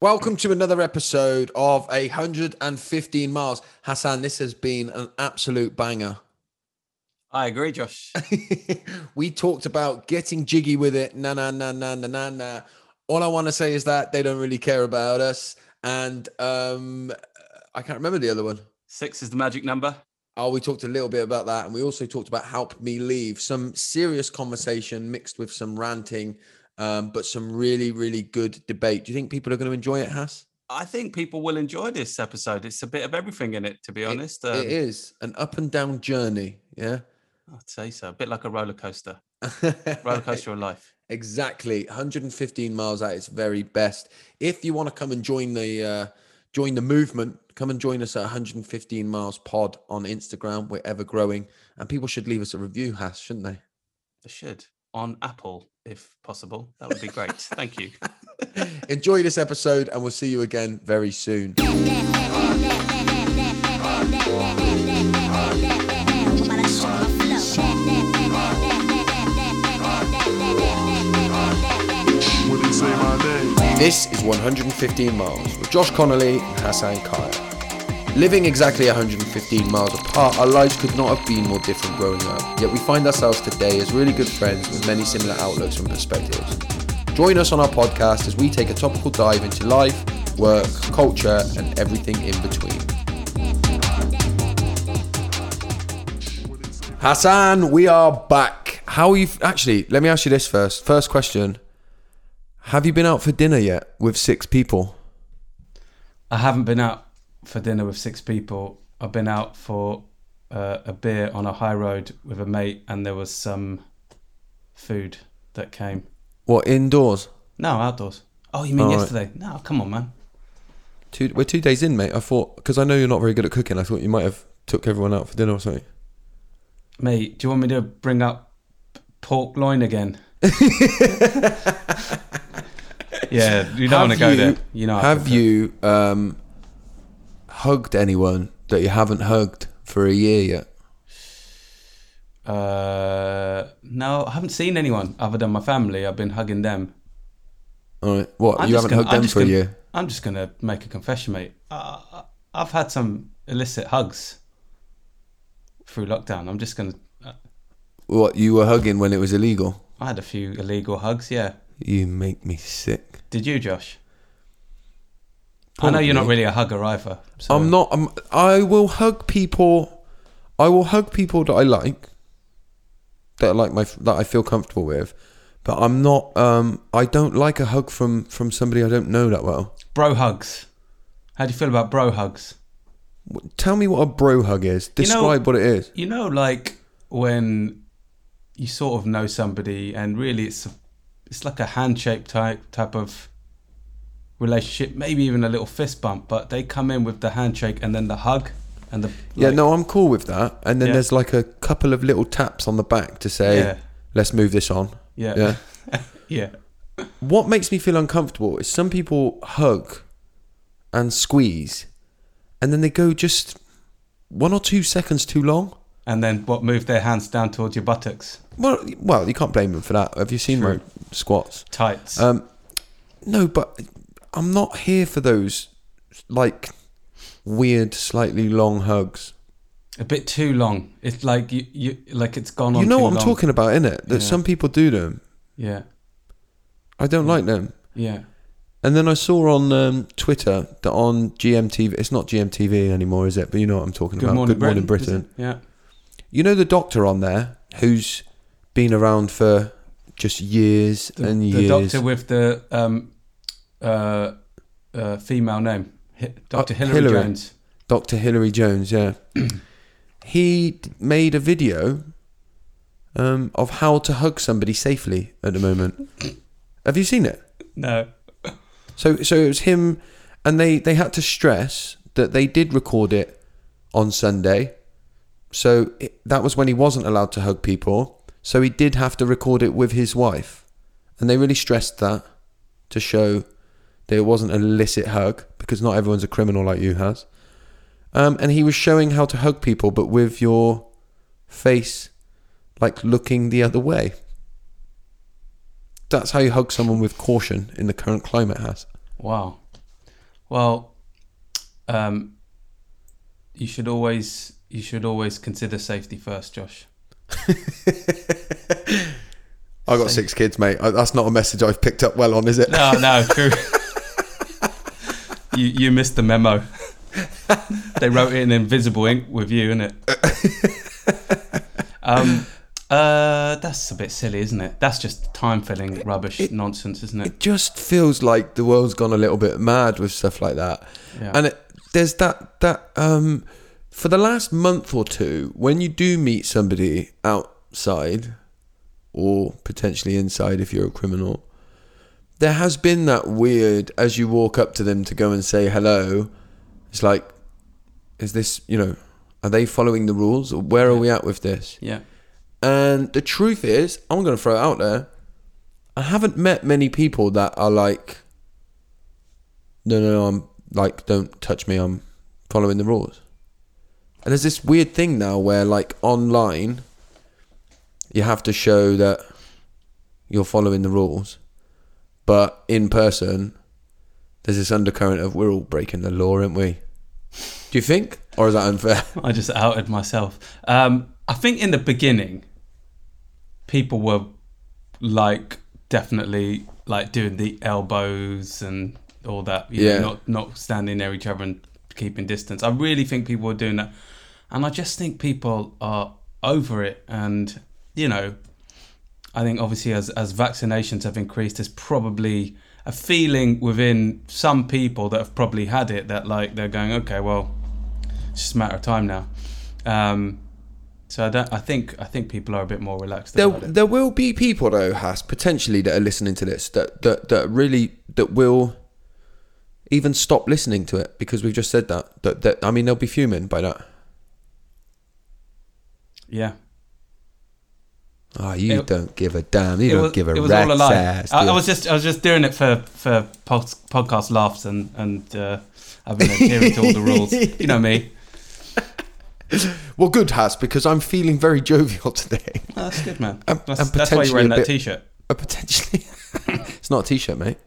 Welcome to another episode of 115 miles. Hassan, this has been an absolute banger. I agree, Josh. we talked about getting jiggy with it. Na na na na na na na. All I want to say is that they don't really care about us, and um, I can't remember the other one. Six is the magic number. Oh, we talked a little bit about that, and we also talked about help me leave. Some serious conversation mixed with some ranting um, but some really, really good debate. Do you think people are going to enjoy it, Hass? I think people will enjoy this episode. It's a bit of everything in it, to be honest. It, um, it is an up and down journey. Yeah, I'd say so. A bit like a roller coaster, roller coaster of life. Exactly, 115 miles at its very best. If you want to come and join the uh, join the movement, come and join us at 115 miles pod on Instagram. We're ever growing, and people should leave us a review, Hass, shouldn't they? They should on Apple if possible. That would be great. Thank you. Enjoy this episode, and we'll see you again very soon. This is 115 Miles with Josh Connolly and Hassan Kaya. Living exactly 115 miles apart, our lives could not have been more different growing up, yet we find ourselves today as really good friends with many similar outlooks and perspectives. Join us on our podcast as we take a topical dive into life, work, culture, and everything in between. Hassan, we are back. How are you? F- Actually, let me ask you this first. First question Have you been out for dinner yet with six people? I haven't been out for dinner with six people. I've been out for uh, a beer on a high road with a mate, and there was some food that came. What indoors? No, outdoors. Oh, you mean All right. yesterday? No, come on, man. Two, we're two days in, mate. I thought because I know you're not very good at cooking. I thought you might have took everyone out for dinner or something. Mate, do you want me to bring up pork loin again? yeah, you don't want to go there. You know, have you um, hugged anyone that you haven't hugged for a year yet? Uh, no, I haven't seen anyone other than my family. I've been hugging them. All right. What I'm you haven't gonna- hugged I'm them for a gonna- year? I'm just gonna make a confession, mate. Uh, I've had some illicit hugs through lockdown. I'm just gonna. Uh, What you were hugging when it was illegal? I had a few illegal hugs. Yeah. You make me sick. Did you, Josh? I know you're not really a hugger either. So. I'm not. I'm, I will hug people. I will hug people that I like. That I like my that I feel comfortable with, but I'm not. Um, I don't like a hug from from somebody I don't know that well. Bro hugs. How do you feel about bro hugs? Tell me what a bro hug is. You know- Describe what it is. You know, like when you sort of know somebody, and really, it's it's like a handshake type type of relationship. Maybe even a little fist bump, but they come in with the handshake and then the hug and the Yeah, no, I'm cool with that. And then Yeah. there's like a couple of little taps on the back to say, Yeah. "Let's move this on." yeah, Yeah. yeah. what makes me feel uncomfortable is some people hug and squeeze, and then they go just one or two seconds too long. And then what? Move their hands down towards your buttocks, Well, well, you can't blame them for that. Have you seen True. my squats? tights. Um, no, but I'm not here for those like weird, slightly long hugs. a bit too long. It's like you, you like it's gone on. You know what I'm long. talking about, innit? That Yeah. some people do them. Yeah, I don't like them. yeah. And then I saw on um, Twitter that on GMTV, it's not GMTV anymore, is it? But you know what I'm talking Good about. morning, Good Morning Britain. Britain. is it? Yeah. You know the doctor on there who's been around for just years The, and the years. The doctor with the um, uh, uh, female name, Hi- Dr. Uh, Hilary, Hilary. Jones. Dr. Hilary Jones, yeah. he made a video um, of how to hug somebody safely at the moment. Have you seen it? No. So, so it was him, and they they had to stress that they did record it on Sunday. So it, that was when he wasn't allowed to hug people. So he did have to record it with his wife, and they really stressed that to show it wasn't an illicit hug because not everyone's a criminal like you has. Um, and he was showing how to hug people, but with your face like looking the other way. That's how you hug someone with caution in the current climate has. Wow. Well, um, you should always you should always consider safety first, Josh. I got six kids, mate. That's not a message I've picked up well on, is it? No, no, true. you you missed the memo. they wrote it in invisible ink with you, innit? um, uh, that's a bit silly, isn't it? That's just time filling rubbish it- nonsense, isn't it? It just feels like the world's gone a little bit mad with stuff like that. Yeah. And it, there's that that um for the last month or two, when you do meet somebody outside or potentially inside if you're a criminal, there has been that weird as you walk up to them to go and say hello, it's like is this, you know, are they following the rules or where are we at with this? yeah. And the truth is, I'm going to throw it out there. I haven't met many people that are like, no, no, no, I'm like, don't touch me. I'm following the rules. And there's this weird thing now where, like, online, you have to show that you're following the rules. But in person, there's this undercurrent of we're all breaking the law, aren't we? Do you think? Or is that unfair? I just outed myself. Um, I think in the beginning, people were like definitely like doing the elbows and all that. You Yeah. know, not not standing near each other and keeping distance. I really think people were doing that, and I just think people are over it. And you know, I think obviously as as vaccinations have increased, there's probably a feeling within some people that have probably had it that like they're going, okay, well, it's just a matter of time now. Um, so I don't. I think I think people are a bit more relaxed There, there will be people though, Has potentially that are listening to this that, that that really that will even stop listening to it because we've just said that. That that I mean they'll be fuming by that. Yeah, Oh, you It- don't give a damn. You don't was, give a it was all a rat's ass. I, I was just I was just doing it for for pod, podcast laughs and and uh, I've been adhering to all the rules. You know me. well, good Has because I'm feeling very jovial today. Oh, that's good, man. And- That's, and that's why you're wearing a that bit- t-shirt. Uh, potentially, it's not a t-shirt, mate.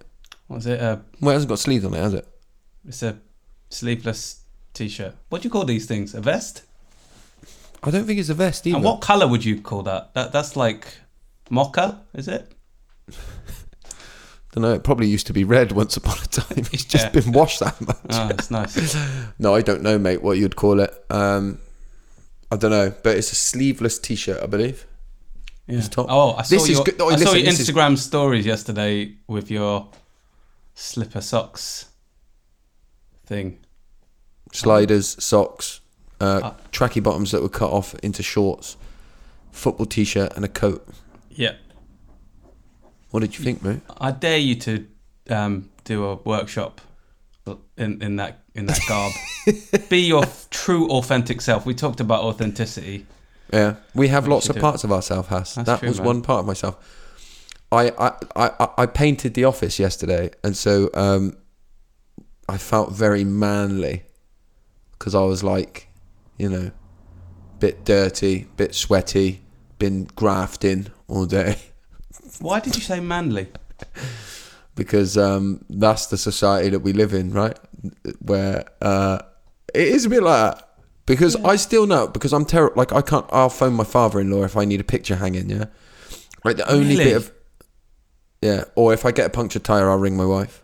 What was it? Uh, Well, it hasn't got sleeves on it, has it? it's a sleeveless t-shirt. What do you call these things? A vest? I don't think it's a vest either. And what color would you call that? That that's like mocha, is it? don't know. It probably used to be red once upon a time. It's just Yeah. been washed that much. Oh, it's nice. No, I don't know, mate. What you'd call it? Um, I don't know, but it's a sleeveless T-shirt, I believe. Yeah. Top. Oh, I saw This is your, good- oh, I saw your this is- Instagram stories yesterday with your slipper socks thing. Sliders, socks, uh, Ah. tracky bottoms that were cut off into shorts, football T-shirt, and a coat. Yeah. What did you think, mate? I dare you to um, do a workshop in, in that in that garb. Be your true authentic self. We talked about authenticity. Yeah, we have lots of parts of ourselves, Has. That's That true, was man. one part of myself. I, I, I, I- I painted the office yesterday, and so um, I felt very manly because I was like, you know, bit dirty, bit sweaty, been grafting all day Why did you say manly? because um, that's the society that we live in, right? Where uh, it is a bit like that. Because I still know because I'm terrible. Like I can't. I'll phone my father-in-law if I need a picture hanging. Yeah, like the only Really? bit of yeah. Or if I get a punctured tire, I'll ring my wife.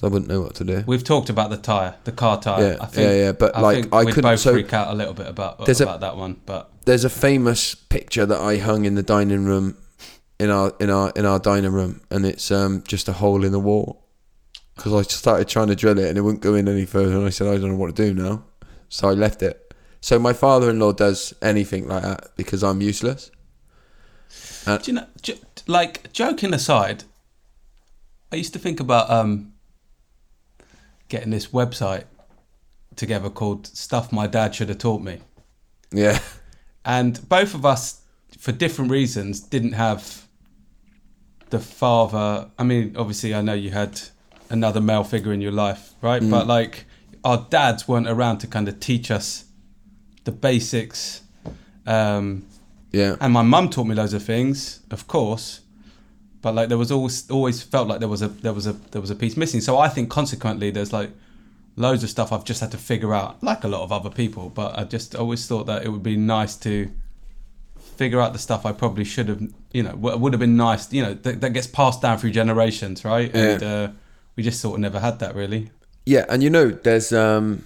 Because I wouldn't know what to do. We've talked about the tire, the car tire. Yeah, I think, yeah, yeah, but, I like, I we'd couldn't- both so- freak out a little bit about There's a- about that one. But There's a famous picture that I hung in the dining room, in our in our in our dining room, and it's um just a hole in the wall. Because I started trying to drill it and it wouldn't go in any further, and I said I don't know what to do now, so I left it. So my father-in-law does anything like that because I'm useless. do you know, j- like joking aside, I used to think about um, getting this website together called "Stuff My Dad Should Have Taught Me," Yeah, and both of us, for different reasons, didn't have the father. I mean, obviously, I know you had another male figure in your life, right? But like, our dads weren't around to kind of teach us the basics. Um, yeah, and my mum taught me loads of things, of course, but like there was always always felt like there was a there was a there was a piece missing. So I think consequently there's like loads of stuff I've just had to figure out, like a lot of other people. But I just always thought that it would be nice to figure out the stuff I probably should have, you know, would have been nice, you know, that, that gets passed down through generations, right? And uh, we just sort of never had that really. Yeah, and you know, there's um,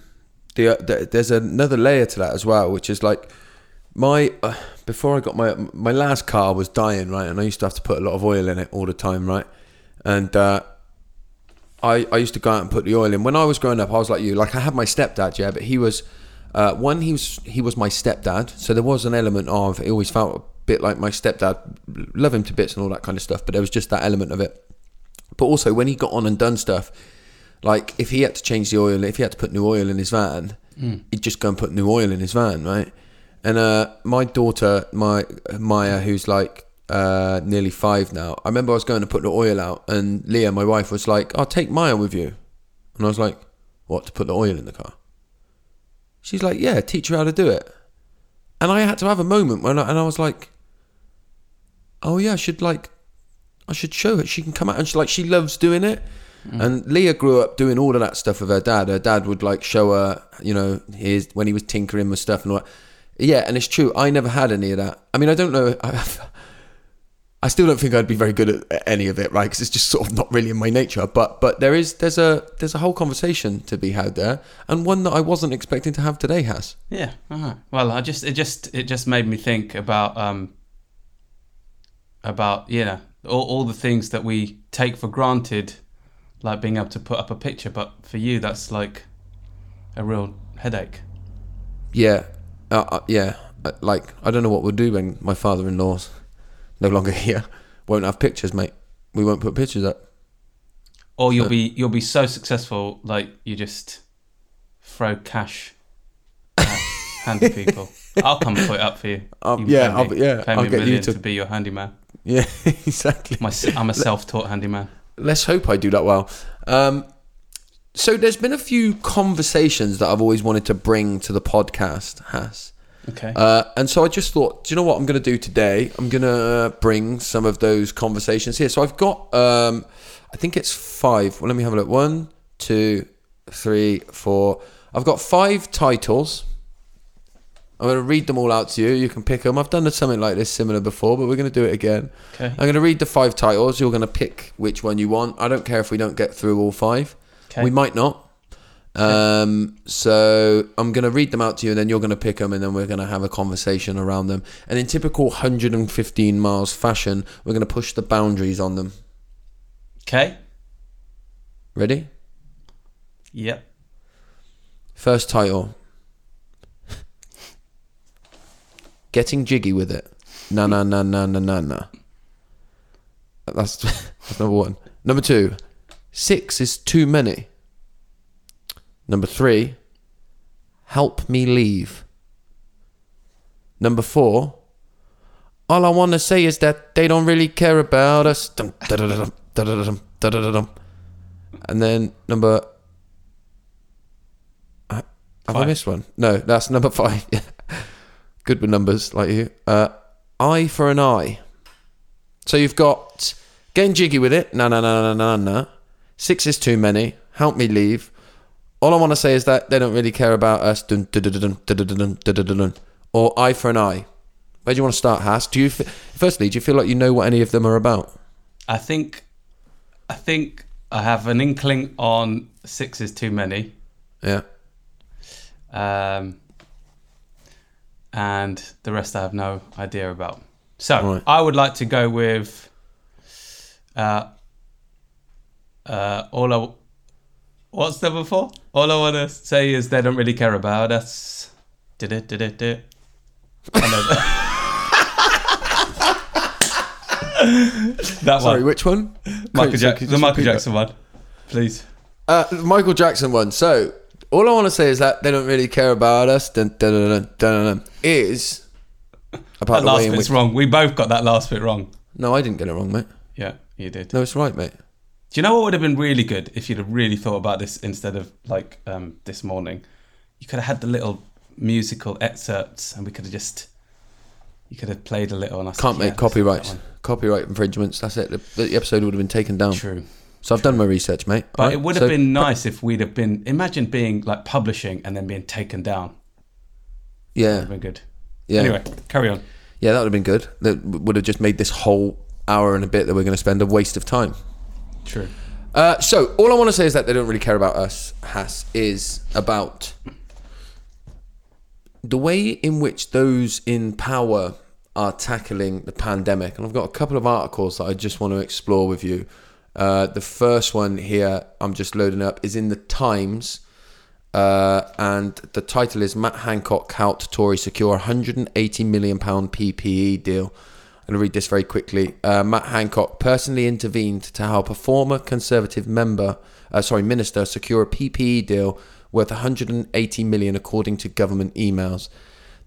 the, the there's another layer to that as well, which is like my uh, before I got my my last car was dying, right, and I used to have to put a lot of oil in it all the time, right, and uh, I I used to go out and put the oil in. When I was growing up, I was like you, like I had my stepdad, yeah, but he was uh, one, he was he was my stepdad, so there was an element of it always felt a bit like my stepdad, love him to bits and all that kind of stuff, but there was just that element of it. But also when he got on and done stuff, like if he had to change the oil, if he had to put new oil in his van, he'd just go and put new oil in his van, right? And uh, my daughter, my Maya, who's like uh, nearly five now, I remember I was going to put the oil out, and Leah, my wife, was like, "I'll take Maya with you," and I was like, "What to put the oil in the car?" She's like, "Yeah, teach her how to do it," and I had to have a moment when, I, and I was like, "Oh yeah, I should like, I should show her. She can come out and she like she loves doing it." And Leah grew up doing all of that stuff with her dad. Her dad would like show her, you know, his when he was tinkering with stuff and all that. Yeah, and it's true. I never had any of that. I mean, I don't know. I, I still don't think I'd be very good at- at any of it, right? Because it's just sort of not really in my nature. But but there is there's a there's a whole conversation to be had there, and one that I wasn't expecting to have today. Has Yeah. Uh-huh. Well, I just it just it just made me think about um about you know all, all the things that we take for granted, like being able to put up a picture. But for you, that's like a real headache. yeah, uh, uh, yeah. Uh, Like I don't know what we'll do when my father-in-law's no longer here. Won't have pictures, mate. We won't put pictures up. Or you'll So- be you'll be so successful, like you just throw cash at handy people. I'll come put it up for you. Um, You yeah, I'll, be- yeah. pay me I'll a get you to. to be your handyman. Yeah, exactly. My, I'm a self-taught handyman. Let's hope I do that well. Um, so there's been a few conversations that I've always wanted to bring to the podcast, Has. Okay. Uh, and so I just thought, do you know what I'm going to do today? I'm going to bring some of those conversations here. So I've got, um, I think it's five. Well, let me have a look. One, two, three, four. I've got five titles. I'm going to read them all out to you. You can pick them. I've done something like this similar before, but we're going to do it again. okay. I'm going to read the five titles. You're going to pick which one you want. I don't care if we don't get through all five. Okay. We might not. Um, so I'm going to read them out to you, and then you're going to pick them, and then we're going to have a conversation around them. And in typical 115 miles fashion, we're going to push the boundaries on them. Okay. Ready? Yep. First title. Getting jiggy with it. Na na na na na na na. That's, that's number one. Number two. Six is too many. Number three. Help me leave. Number four. All I want to say is that they don't really care about us. And then number have I missed one? No, that's number five. Good with numbers, like you. Uh, eye for an eye. So you've got getting jiggy with it. No, no, no, no, no, no. Six is too many. Help me leave. All I want to say is that they don't really care about us. Or eye for an eye. Where do you want to start, Has? Do you f- firstly, do you feel like you know what any of them are about? I think, I think I have an inkling on six is too many. Yeah. Um, and the rest I have no idea about. So right. I would like to go with uh, uh, all I, what's number four? All I want to say is they don't really care about us. Did it? Did it? Did it? That. Sorry, one, which one? Michael Jack- the Michael? Jackson one, please. Uh, the Michael Jackson one. So all I want to say is that they don't really care about us. Dun, dun, dun, dun, dun, dun, is about That the way last in bit's which. wrong. We both got that last bit wrong. No, I didn't get it wrong, mate. Yeah, you did. No, it's right, mate. Do you know what would have been really good if you'd have really thought about this instead of like um, this morning? You could have had the little musical excerpts, and we could have just You could have played a little, and I Can't yeah, make that copyrights. Copyright infringements. That's it. The, the episode would have been taken down. True. So I've done my research, mate. But Alright, it would have so- been nice if we'd have been. Imagine being like publishing and then being taken down. Would Yeah, have been good. yeah, Anyway, carry on. yeah. That would have been good. That would have just made this whole hour and a bit that we're going to spend a waste of time. True. Uh, so all I want to say is that they don't really care about us. Has is about the way in which those in power are tackling the pandemic, and I've got a couple of articles that I just want to explore with you. Uh, the first one here, I'm just loading up, is in the Times, uh, and the title is Matt Hancock helped Tory secure 180 million pound PPE deal. I'm going to read this very quickly. Uh, Matt Hancock personally intervened to help a former Conservative member, uh, sorry, minister, secure a PPE deal worth 180 million, according to government emails.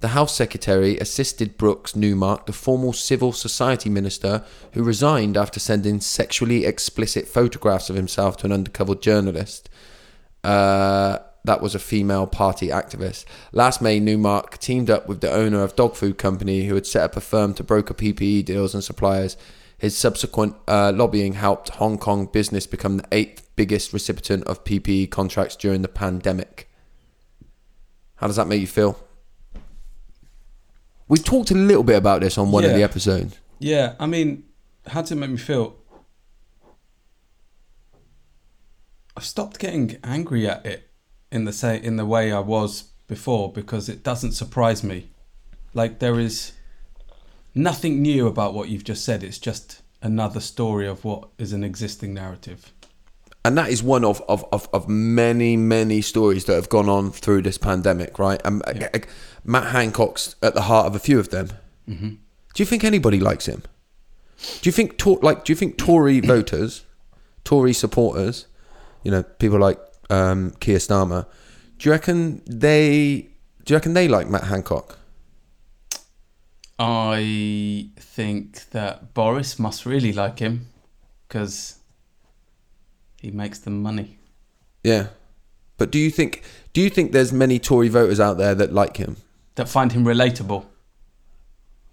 The House Secretary assisted Brooks Newmark, the former civil society minister who resigned after sending sexually explicit photographs of himself to an undercover journalist. Uh, that was a female party activist. Last May, Newmark teamed up with the owner of dog food company who had set up a firm to broker PPE deals and suppliers. His subsequent uh, lobbying helped Hong Kong business become the eighth biggest recipient of PPE contracts during the pandemic. How does that make you feel? We talked a little bit about this on one of the episodes. Yeah, I mean, how does it make me feel? I've stopped getting angry at it in the say in the way I was before because it doesn't surprise me. Like there is nothing new about what you've just said. It's just another story of what is an existing narrative. and that is one of, of, of, of many many stories that have gone on through this pandemic right and Yeah. uh, matt hancock's at the heart of a few of them Mm-hmm. do you think anybody likes him do you think like do you think tory voters tory supporters you know people like um Keir Starmer do you reckon they do you reckon they like matt hancock I think that Boris must really like him because he makes them money. yeah but do you think do you think there's many tory voters out there that like him That find him relatable.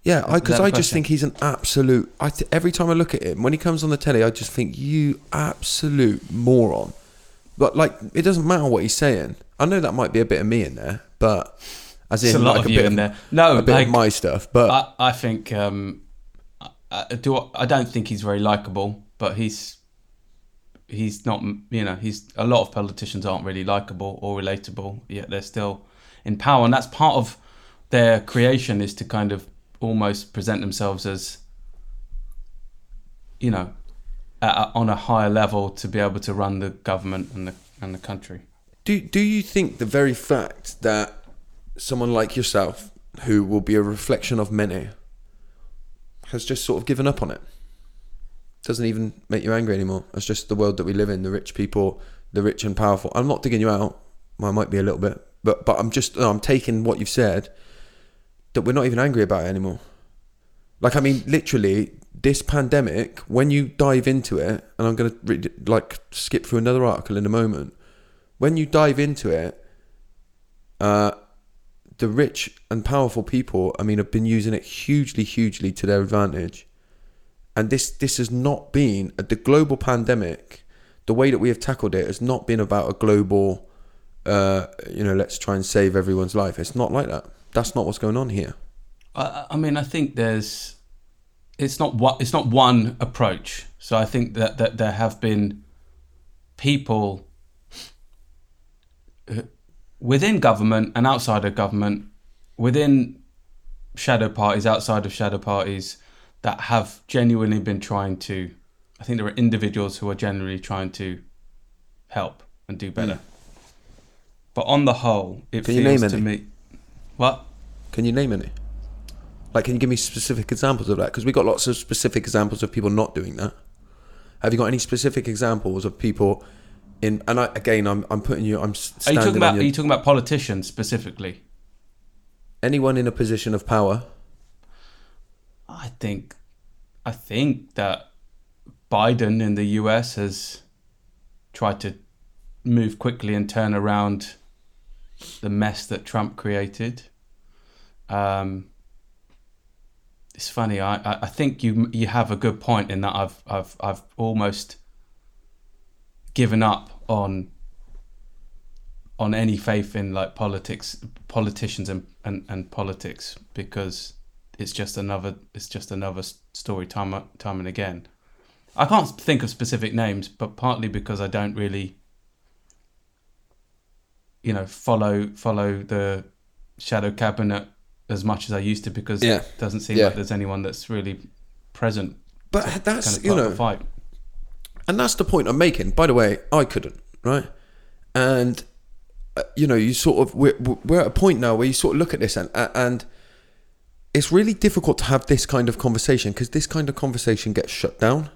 Yeah, because that I, just think he's an absolute. I every time I look at him, when he comes on the telly, I just think you absolute moron. But like, it doesn't matter what he's saying. I know that might be a bit of me in there, but as in There's a lot like of you bit in there. No, a bit like of my stuff. But I, I think um, I, I do. I don't think he's very likable, but he's he's not. You know, he's a lot of politicians aren't really likable or relatable. Yet they're still in power, and that's part of their creation is to kind of almost present themselves as you know at, a- on a higher level to be able to run the government and the and the country. do do you think the very fact that someone like yourself, who will be a reflection of many, has just sort of given up on it? Doesn't even make you angry anymore. It's just the world that we live in. The rich people, the rich and powerful. I'm not digging you out. Well, I might be a little bit, but but I'm just I'm taking what you've said. That we're not even angry about it anymore. Like I mean, literally, this pandemic. When you dive into it, and I'm gonna read, it- like skip through another article in a moment. When you dive into it, uh, the rich and powerful people, I mean, have been using it hugely, hugely to their advantage. And this this has not been the global pandemic. The way that we have tackled it has not been about a global, uh, you know, let's try and save everyone's life. It's not like that. That's not what's going on here. I, I mean, I think there's, it's not one, it's not one approach. So I think that that there have been people within government and outside of government, within shadow parties, outside of shadow parties, that have genuinely been trying to. I think there are individuals who are generally trying to help and do better. Hmm. But on the whole, it Can feels to any? me. What? Can you name any? Like, can you give me specific examples of that? Because we got lots of specific examples of people not doing that. Have you got any specific examples of people in? And I, again, I'm I'm putting you. I'm Are you talking about? your, Are you talking about politicians specifically? anyone in a position of power. I think, I think that Biden in the U.S. has tried to move quickly and turn around the mess that Trump created. Um, it's funny. I, I, think you you have a good point in that I've I've I've almost given up on on any faith in like politics, politicians and, and, and politics because it's just another it's just another story time time and again. I can't think of specific names, but partly because I don't really, you know, follow follow the shadow cabinet as much as I used to because Yeah. it doesn't seem Yeah. like there's anyone that's really present. But to that's kind of you know, fight. and that's the point I'm making. By the way, I couldn't, right? And uh, you know, you sort of we're, we're at a point now where you sort of look at this and and it's really difficult to have this kind of conversation because this kind of conversation gets shut down.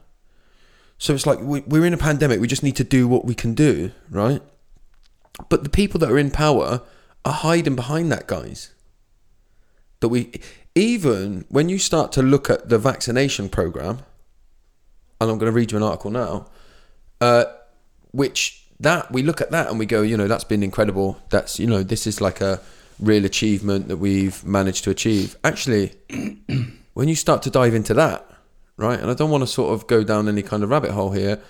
So it's like we, we're in a pandemic. We just need to do what we can do, right? But the people that are in power are hiding behind that, guys. That we even when you start to look at the vaccination program, and I'm going to read you an article now, uh, which that we look at that and we go, you know, that's been incredible. That's you know, this is like a real achievement that we've managed to achieve. Actually, when you start to dive into that, right, and I don't want to sort of go down any kind of rabbit hole here,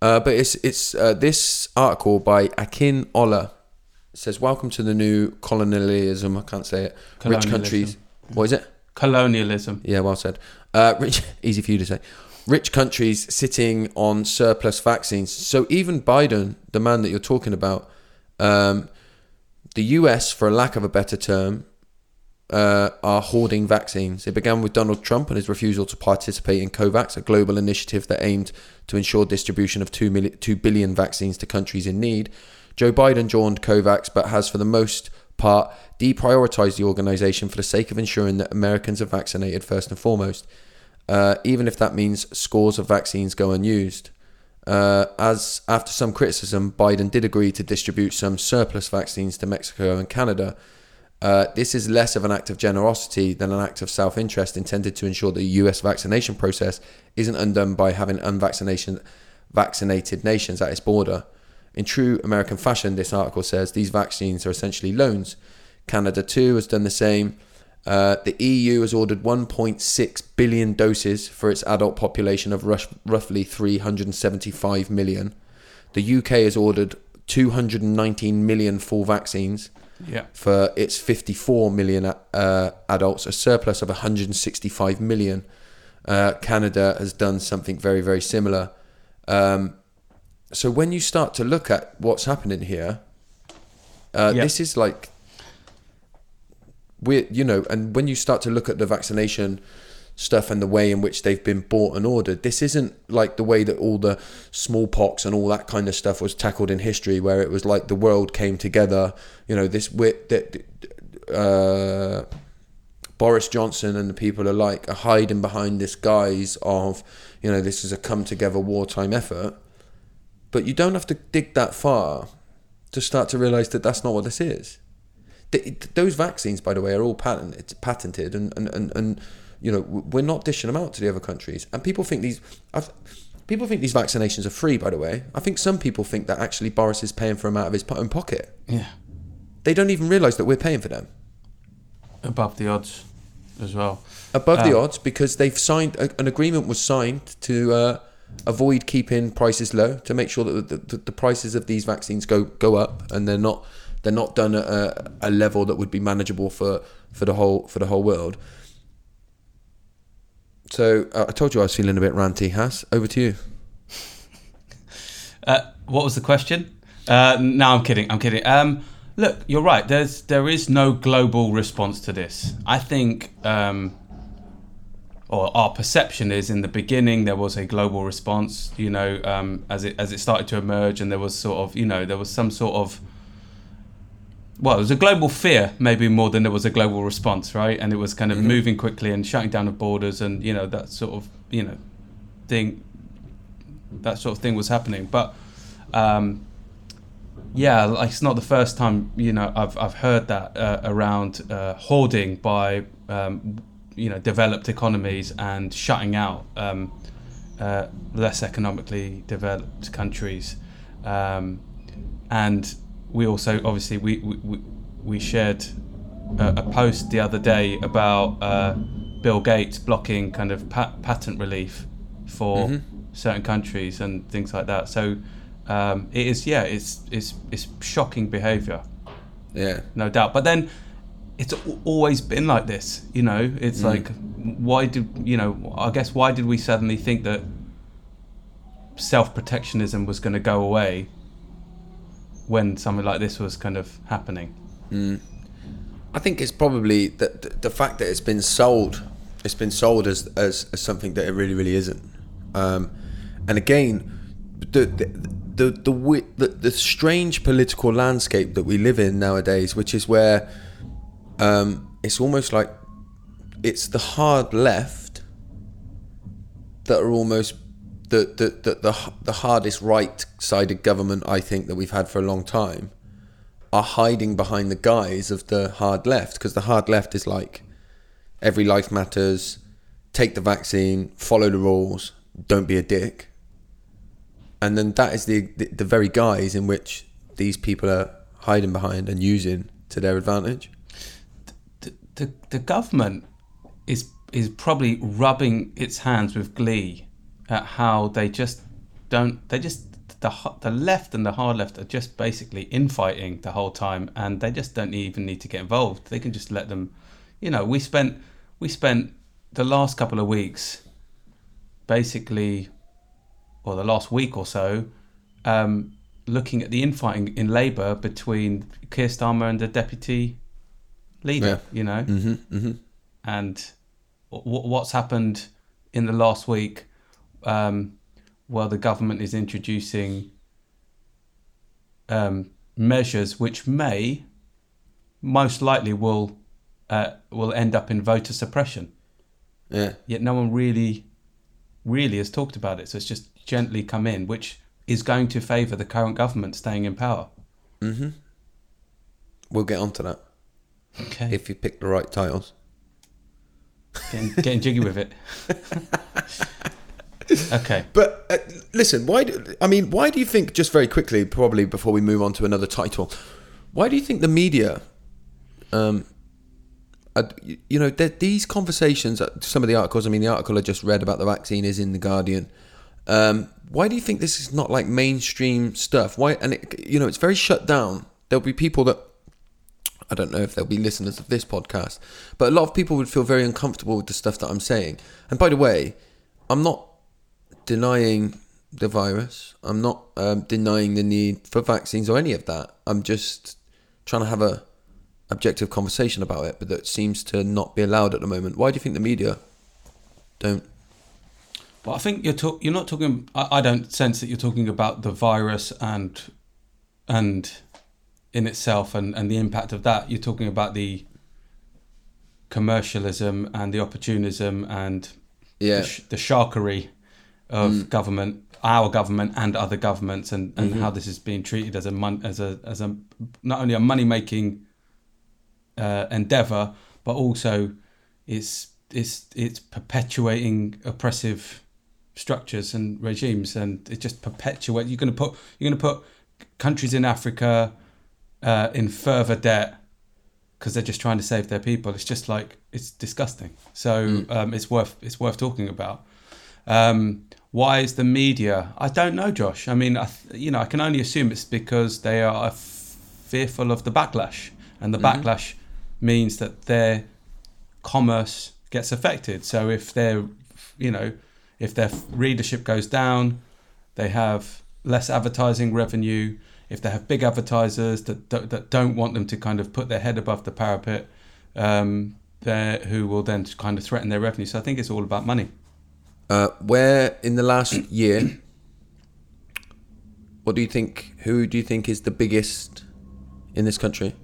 uh, but it's it's uh, this article by Akin Olla says, "Welcome to the new colonialism." I can't say it. Rich countries. What is it? Colonialism. Yeah, well said. Uh, rich, easy for you to say. Rich countries sitting on surplus vaccines. So even Biden, the man that you're talking about, um, the US, for a lack of a better term, uh, are hoarding vaccines. It began with Donald Trump and his refusal to participate in COVAX, a global initiative that aimed to ensure distribution of 2, million, 2 billion vaccines to countries in need. Joe Biden joined COVAX, but has for the most part deprioritized the organization for the sake of ensuring that Americans are vaccinated first and foremost, uh, even if that means scores of vaccines go unused. Uh, as after some criticism, Biden did agree to distribute some surplus vaccines to Mexico and Canada. Uh, this is less of an act of generosity than an act of self interest intended to ensure the US vaccination process isn't undone by having unvaccinated vaccinated nations at its border. In true American fashion, this article says these vaccines are essentially loans. Canada, too, has done the same. Uh, the EU has ordered 1.6 billion doses for its adult population of rush, roughly 375 million. The UK has ordered 219 million full vaccines Yeah. for its 54 million uh, adults, a surplus of 165 million. Uh, Canada has done something very, very similar. Um, so when you start to look at what's happening here, uh, Yeah. this is like we, you know, and when you start to look at the vaccination stuff and the way in which they've been bought and ordered, this isn't like the way that all the smallpox and all that kind of stuff was tackled in history, where it was like the world came together. You know, this wit that uh, Boris Johnson and the people alike are hiding behind this guise of, you know, this is a come together wartime effort. But you don't have to dig that far to start to realize that that's not what this is. Th- those vaccines, by the way, are all patented, patented, and, and, and, and you know we're not dishing them out to the other countries. And people think these, I've, people think these vaccinations are free. By the way, I think some people think that actually Boris is paying for them out of his own pocket. Yeah. They don't even realize that we're paying for them Above the odds as well. above the Um, odds because they've signed a, an agreement was signed to uh, avoid keeping prices low to make sure that the, the, the prices of these vaccines go go up and they're not they're not done at a, a level that would be manageable for, for the whole for the whole world. So uh, I told you I was feeling a bit ranty. Has over to you. Uh, what was the question? Uh, no, I'm kidding. I'm kidding. Um, look, you're right. There's there is no global response to this. I think, um, or our perception is, in the beginning there was a global response. You know, um, as it as it started to emerge, and there was sort of, you know, there was some sort of well, it was a global fear, maybe more than there was a global response, right? And it was kind of moving quickly and shutting down the borders, and you know that sort of you know thing, that sort of thing was happening. But um, yeah, like it's not the first time you know I've I've heard that uh, around uh, hoarding by um, you know developed economies and shutting out um, uh, less economically developed countries, um, and we also obviously we we, we- shared a, a post the other day about uh, Bill Gates blocking kind of pa- patent relief for certain countries and things like that. So um, it is, yeah, it's it's it's shocking behaviour, Yeah. no doubt. But then it's always been like this, you know. It's like why did you know? I guess why did we suddenly think that self protectionism was going to go away when something like this was kind of happening? I think it's probably the, the the fact that it's been sold. It's been sold as as, as something that it really really isn't. Um, and again, the the the the, the the strange political landscape that we live in nowadays, which is where um, it's almost like it's the hard left that are almost the the the the, the hardest right sided government I think that we've had for a long time are hiding behind the guise of the hard left because the hard left is like every life matters, take the vaccine, follow the rules, don't be a dick. And then that is the the, the very guise in which these people are hiding behind and using to their advantage. The, the, government is is probably rubbing its hands with glee at how they just don't they just the the left and the hard left are just basically infighting the whole time and they just don't even need to get involved. They can just let them you know we spent we spent the last couple of weeks basically or the last week or so um, looking at the infighting in Labour between Keir Starmer and the deputy leader Yeah. you know hmm hmm and w- what's happened in the last week um, well the government is introducing um, measures which may most likely will uh, will end up in voter suppression Yeah. yet no one really really has talked about it so it's just gently come in which is going to favour the current government staying in power Mm-hmm. We'll get onto that okay if you pick the right titles. getting, getting jiggy with it okay But uh, listen, why? Do, I mean, why do you think? Just very quickly, probably before we move on to another title, why do you think the media, um, you, know, that these conversations, uh, some of the articles. I mean, the article I just read about the vaccine is in the Guardian. Um, why do you think this is not like mainstream stuff? Why? And it, you know, it's very shut down. There'll be people that I don't know if there'll be listeners of this podcast, but a lot of people would feel very uncomfortable with the stuff that I'm saying. And by the way, I'm not denying the virus. I'm not um, denying the need for vaccines or any of that. I'm just trying to have a objective conversation about it, but that seems to not be allowed at the moment. Why do you think the media don't? But I think you're talk- you're not talking. I, I don't sense that you're talking about the virus and and in itself and, and the impact of that. You're talking about the commercialism and the opportunism and Yeah, the, sh- the sharkery of government, our government and other governments, and, and how this is being treated as a mon- as a as a not only a money making uh, endeavor, but also it's it's it's perpetuating oppressive structures and regimes, and it just perpetuates. You're going to put you're going to put countries in Africa uh, in further debt because they're just trying to save their people. It's just like it's disgusting. So um, it's worth it's worth talking about. Um, why is the media? I don't know, Josh. I mean, I, th- you know, I can only assume it's because they are f- fearful of the backlash, and the backlash means that their commerce gets affected. So if their, you know, if their readership goes down, they have less advertising revenue. If they have big advertisers that that, that don't want them to kind of put their head above the parapet, um, there who will then kind of threaten their revenue. So I think it's all about money. uh, where in the last year? What do you think? Who do you think is the biggest in this country?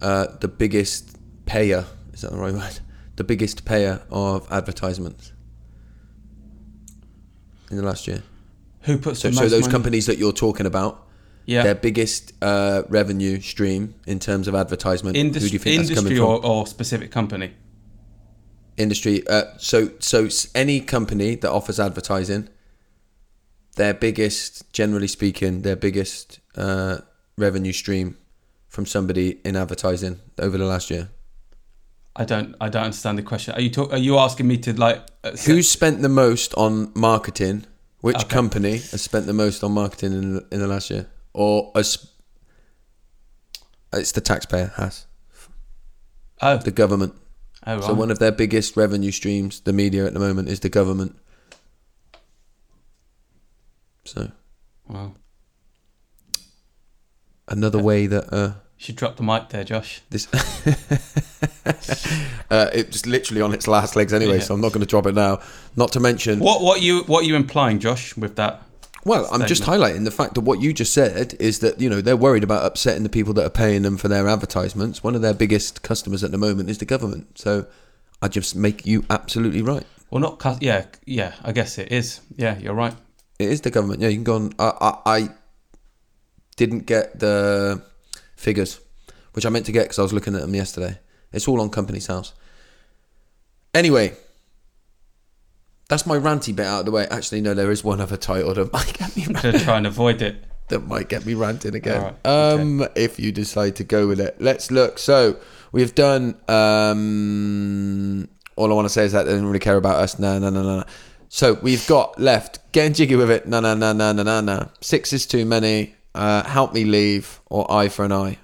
Uh, the biggest payer is that the right word? The biggest payer of advertisements in the last year. Who puts So, so those money? companies that you're talking about, yeah, their biggest uh, revenue stream in terms of advertisement. who do you think that's coming industry from? or, or specific company. Industry. Uh, so, so any company that offers advertising, their biggest, generally speaking, their biggest uh, revenue stream from somebody in advertising over the last year. I don't. I don't understand the question. Are you talk, Are you asking me to like? Uh, say- spent the most on marketing? Which Okay. company has spent the most on marketing in in the last year? Or as it's the taxpayer has Oh, the government. oh right. So one of their biggest revenue streams, the media at the moment, is the government. So Wow. another way that uh, You should drop the mic there, Josh. this uh, it's literally on its last legs anyway. Yeah. So I'm not going to drop it now. Not to mention, What what you what are you implying, Josh, with that? Well, I'm just highlighting the fact that what you just said is that you know they're worried about upsetting the people that are paying them for their advertisements. One of their biggest customers at the moment is the government. So I just make you absolutely right. Well, not yeah yeah. I guess it is. Yeah, you're right. It is the government. Yeah, you can go on. I, I, I didn't get the figures, which I meant to get because I was looking at them yesterday. It's all on Companies House. Anyway, that's my ranty bit out of the way. Actually, no, there is one other title that might get me To try and avoid it. that might get me ranting again. Right, okay. Um, if you decide to go with it, let's look. So we've done. Um, all I want to say is that they don't really care about us. No, no, no, no. no. So we've got left getting jiggy with it. No, no, no, no, no, no, no. Six is too many. Uh, help me leave or eye for an eye.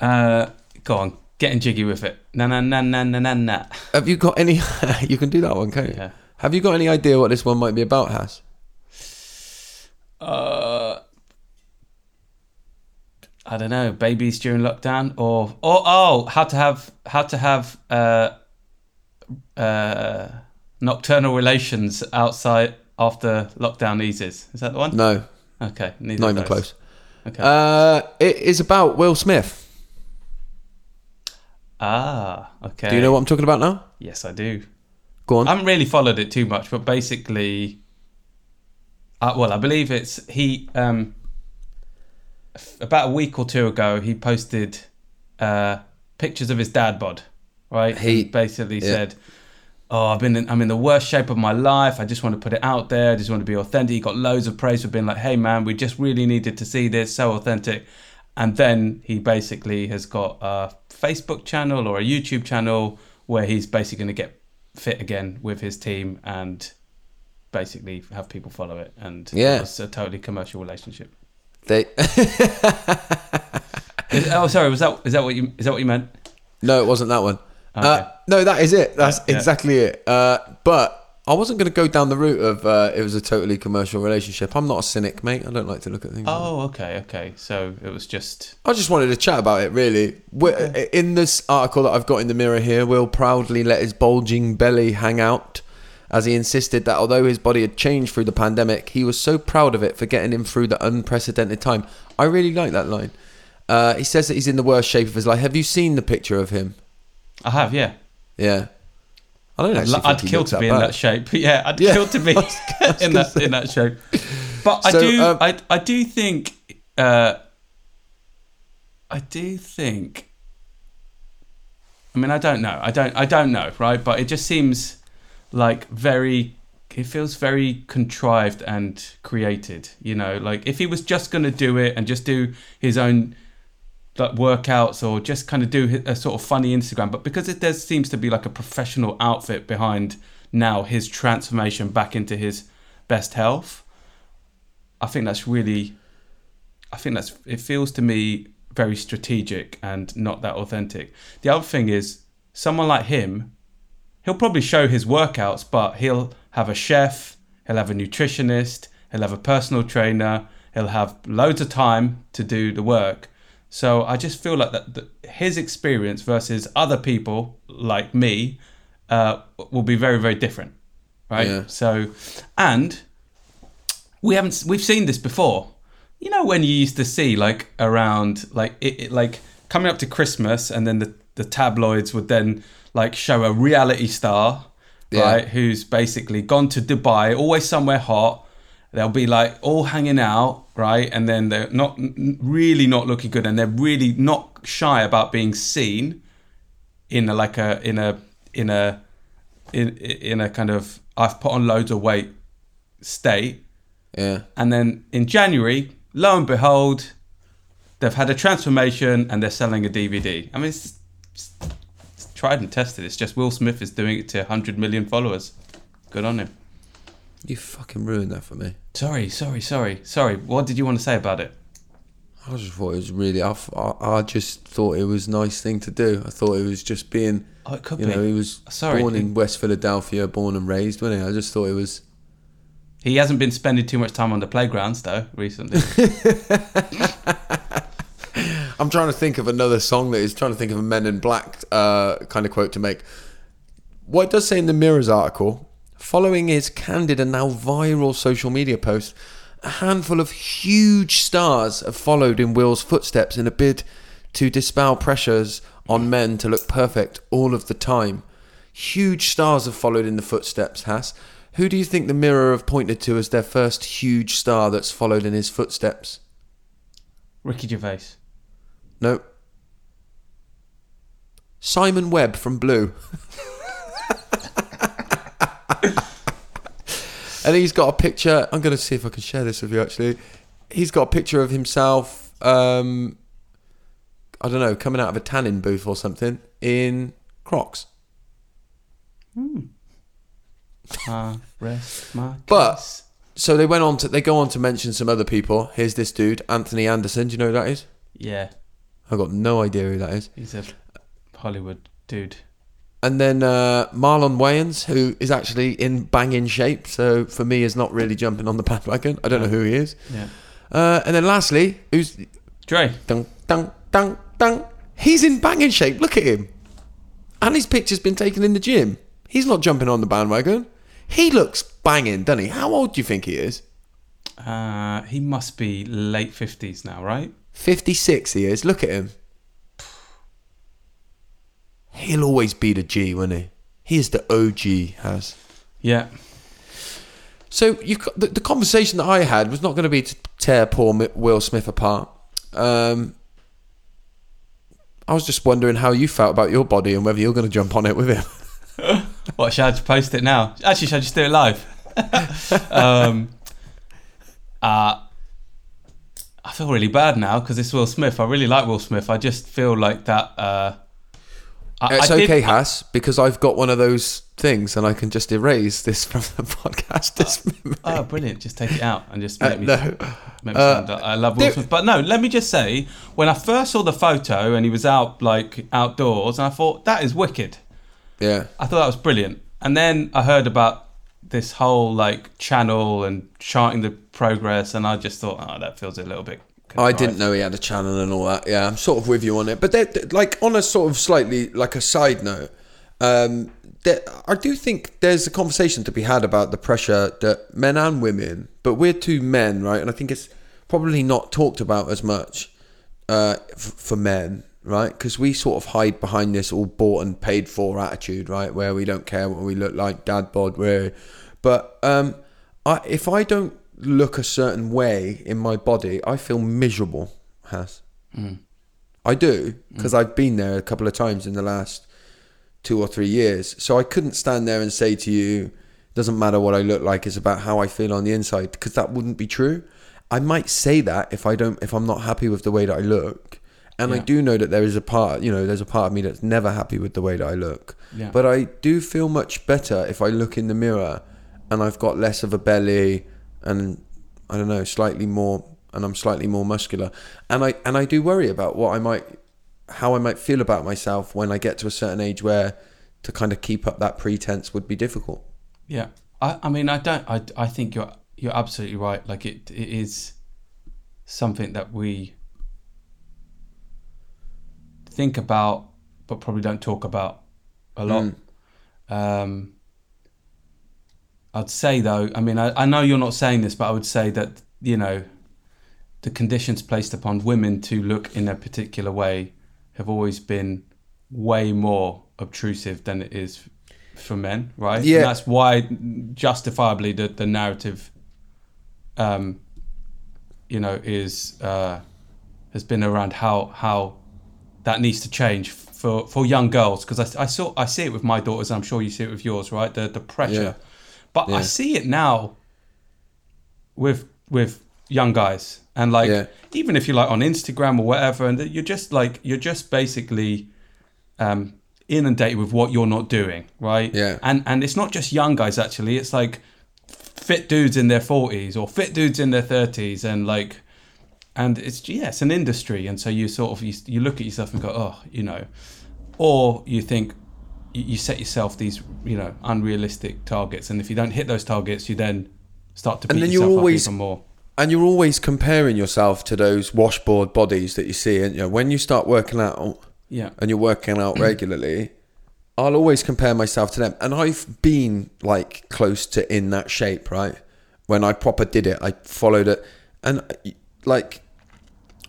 Uh, go on, getting jiggy with it. Na na na na na na na. Have you got any? you can do that one, can't you? Yeah. Have you got any idea what this one might be about, Has? Uh, I don't know. Babies during lockdown, or or oh, how to have how to have uh, uh, nocturnal relations outside after lockdown eases. Is that the one? No, Okay, neither not even close. Okay. Uh, it is about Will Smith. Ah, okay. Do you know what I'm talking about now? Yes, I do. Go on. I haven't really followed it too much, but basically, uh, well, I believe it's he. Um, f- about a week or two ago, he posted uh, pictures of his dad bod. Right, He- And basically yeah. said, "Oh, I've been in, I'm in the worst shape of my life. I just want to put it out there. I just want to be authentic." He got loads of praise for being like, "Hey, man, we just really needed to see this. So authentic." And then he basically has got a Facebook channel or a YouTube channel where he's basically going to get fit again with his team and basically have people follow it. And Yeah. it's a totally commercial relationship. They Is- oh, sorry, was that is that what you is that what you meant? no, it wasn't that one. Uh, no, that is it. That's Yeah, yeah. exactly it. Uh, but I wasn't going to go down the route of uh, it was a totally commercial relationship. I'm not a cynic, mate. I don't like to look at things. like. Oh, okay, okay. So it was just I just wanted to chat about it, really. Wi- In this article that I've got in the mirror here, Will proudly let his bulging belly hang out as he insisted that although his body had changed through the pandemic, he was so proud of it for getting him through the unprecedented time. I really like that line. Uh, he says that he's in the worst shape of his life. Have you seen the picture of him? I have, yeah. Yeah. I don't I'd, actually I'd kill to that be in that shape. Yeah, I'd Yeah. kill to be in that in that shape. But I do, um, I I do think, uh, I do think. I mean, I don't know. I don't. I don't know, right? But it just seems like very. It feels very contrived and created. You know, like if he was just going to do it and just do his own like workouts or just kind of do a sort of funny Instagram. But because it there seems to be like a professional outfit behind now his transformation back into his best health, I think that's really, I think that's it feels to me very strategic and not that authentic. The other thing is someone like him, he'll probably show his workouts, but he'll have a chef, he'll have a nutritionist, he'll have a personal trainer, he'll have loads of time to do the work. So I just feel like that, that his experience versus other people like me uh, will be very very different, right? Yeah. So, and we haven't we've seen this before. You know when you used to see like around like it, it like coming up to Christmas and then the the tabloids would then like show a reality star, Yeah. right? Who's basically gone to Dubai, always somewhere hot. They'll be like all hanging out, right? And then they're not really not looking good, and they're really not shy about being seen in a, like a in a in a in in a kind of I've put on loads of weight state. Yeah. And then in January, lo and behold, they've had a transformation and they're selling a DVD. I mean, it's, it's tried and tested. It's just Will Smith is doing it to 100 million followers. Good on him. You fucking ruined that for me. Sorry, sorry, sorry, sorry. What did you want to say about it? I just thought it was really. I I just thought it was a nice thing to do. I thought it was just being. Oh, it could You be. know, he was Sorry, born it- in West Philadelphia, born and raised, wasn't he? I just thought it was. He hasn't been spending too much time on the playgrounds though recently. I'm trying to think of another song that is trying to think of a Men in Black uh, kind of quote to make. What it does say in the Mirror's article, following his candid and now viral social media post, a handful of huge stars have followed in Will's footsteps in a bid to dispel pressures on men to look perfect all of the time. Huge stars have followed in the footsteps, Hass. Who do you think the Mirror have pointed to as their first huge star that's followed in his footsteps? Ricky Gervais. No. Simon Webbe from Blue. and he's got a picture. I'm going to see if I can share this with you actually. He's got a picture of himself, um, I don't know, coming out of a tanning booth or something in Crocs. Uh, rest my But- So they went on to they go on to mention some other people. Here's this dude, Anthony Anderson. Do you know who that is? yeah, I've got no idea who that is. he's a Hollywood dude. And then uh, Marlon Wayans, who is actually in banging shape, so for me is not really jumping on the bandwagon. I don't know who he is. Yeah, Uh, and then lastly, who's Dre. dun dun dun dun? He's in banging shape. Look at him, and his picture's been taken in the gym. He's not jumping on the bandwagon. He looks banging, doesn't he? How old do you think he is? Uh, he must be late fifties now, right? Fifty six. He is. Look at him. He'll always be the G, won't he? He is the OG. Has. Yeah, So you, the, the conversation that I had was not going to be to tear poor Will Smith apart. Um, I was just wondering how you felt about your body and whether you're going to jump on it with him. What should I just post it now? Actually, should I just do it live? um, uh, I feel really bad now because it's Will Smith. I really like Will Smith. I just feel like that. Uh, I, It's I did- okay, Hass, because I've got one of those things and I can just erase this from the podcast. This memory. Oh, brilliant! Just take it out and just Uh, me, no. make me Uh, I love Will Smith. But no, let me just say, when I first saw the photo and he was out like outdoors, and I thought that is wicked. Yeah. I thought that was brilliant. And then I heard about this whole like channel and charting the progress, and I just thought, oh, that feels a little bit. I didn't know he had a channel and all that. Yeah, I'm sort of with you on it. But they're, they're- like on a sort of slightly like a side note, um, there, I do think there's a conversation to be had about the pressure that men and women, but we're two men, right? And I think it's probably not talked about as much uh, f- for men, right? Because we sort of hide behind this all bought and paid for attitude, right? Where we don't care what we look like, dad bod, where. But um, I, if I don't look a certain way in my body, I feel miserable. Has hmm. I do hmm. because I've been there a couple of times in the last two or three years. So I couldn't stand there and say to you, "Doesn't matter what I look like; it's about how I feel on the inside." Because that wouldn't be true. I might say that if I don't, if I'm not happy with the way that I look, and I do know that there is a part, you know, there's a part of me that's never happy with the way that I look. Yeah. But I do feel much better if I look in the mirror and I've got less of a belly and I don't know, slightly more and I'm slightly more muscular. And I and I do worry about what I might how I might feel about myself when I get to a certain age where to kind of keep up that pretense would be difficult. Yeah, I, I mean, I don't. I, I think you're you're absolutely right. Like it, it is something that we think about, but probably don't talk about a lot. Um, I'd say though, I mean, I, I know you're not saying this, but I would say that you know, the conditions placed upon women to look in a particular way have always been way more obtrusive than it is for men, right? Yeah. And that's why, justifiably, the the narrative, um, you know, is uh, has been around how how that needs to change for for young girls because I, I saw I see it with my daughters. And I'm sure you see it with yours, right? The the pressure, Yeah. But Yeah. I see it now with with young guys and like Yeah. even if you're like on Instagram or whatever, and you're just like you're just basically um, inundated with what you're not doing, right? Yeah. And and it's not just young guys actually. It's like fit dudes in their forties or fit dudes in their thirties, and like, and it's yeah, it's an industry, and so you sort of you, you look at yourself and go, oh, you know, or you think you, set yourself these you know unrealistic targets, and if you don't hit those targets, you then start to beat And then yourself you're always- up even more. and you're always comparing yourself to those washboard bodies that you see. And you know, when you start working out Yeah. and you're working out regularly, I'll always compare myself to them. And I've been like close to in that shape, right? When I proper did it, I followed it, and like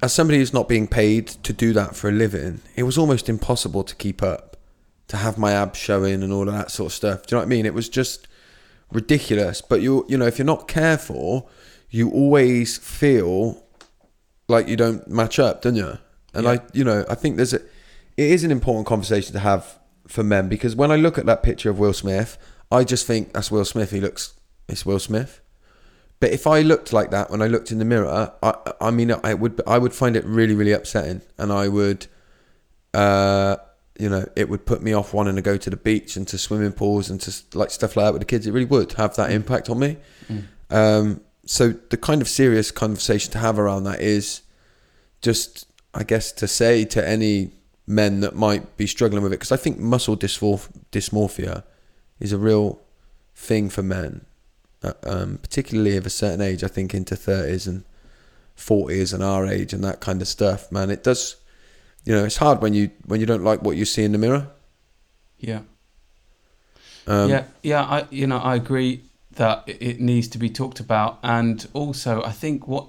as somebody who's not being paid to do that for a living, it was almost impossible to keep up, to have my abs showing and all of that sort of stuff. Do you know what I mean? It was just ridiculous. But you, you know, if you're not careful, you always feel like you don't match up, don't you? And Yeah. I, you know, I think there's a, it is an important conversation to have for men because when I look at that picture of Will Smith, I just think that's Will Smith. He looks, it's Will Smith. But if I looked like that when I looked in the mirror, I, I mean, I would, I would find it really, really upsetting, and I would, uh, you know, it would put me off wanting to go to the beach and to swimming pools and to like stuff like that with the kids. It really would have that impact on me. Um, so the kind of serious conversation to have around that is just, I guess, to say to any men that might be struggling with it, because I think muscle dysmorph- dysmorphia is a real thing for men, uh, um, particularly of a certain age. I think into thirties and forties and our age and that kind of stuff. Man, it does. You know, it's hard when you when you don't like what you see in the mirror. Yeah. Um, yeah, yeah, I you know I agree that it- needs to be talked about, and also I think what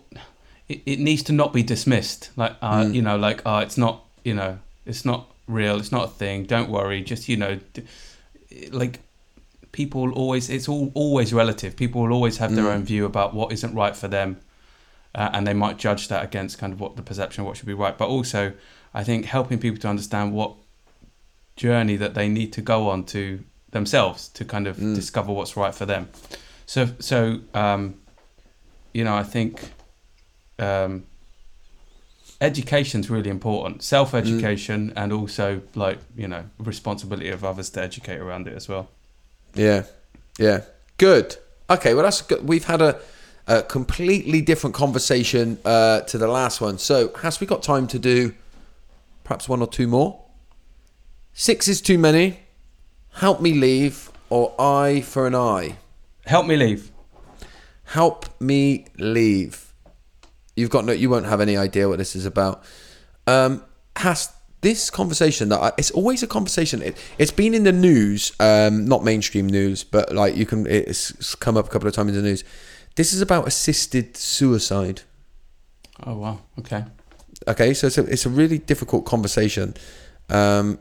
it, it needs to not be dismissed. Like uh, Mm. you know, like uh, it's not you know it's not real, it's not a thing. Don't worry, just you know, d- like people always it's all always relative. People will always have their Mm. own view about what isn't right for them, uh, and they might judge that against kind of what the perception of what should be right. But also, I think helping people to understand what journey that they need to go on to themselves to kind of Mm. discover what's right for them. So so um, you know I think um, education's really important. Self education and also like you know responsibility of others to educate around it as well. Yeah, yeah, good. Okay, well that's good. We've had a, a completely different conversation uh, to the last one. So has we got time to do perhaps one or two more? Six is too many. Help me leave, or eye for an eye. Help me leave. Help me leave. You've got no. You won't have any idea what this is about. Um, has this conversation that I, it's always a conversation. It, it's been in the news, um, not mainstream news, but like you can. It's, it's come up a couple of times in the news. This is about assisted suicide. Oh wow. Okay. Okay, so it's a, it's a really difficult conversation. Um,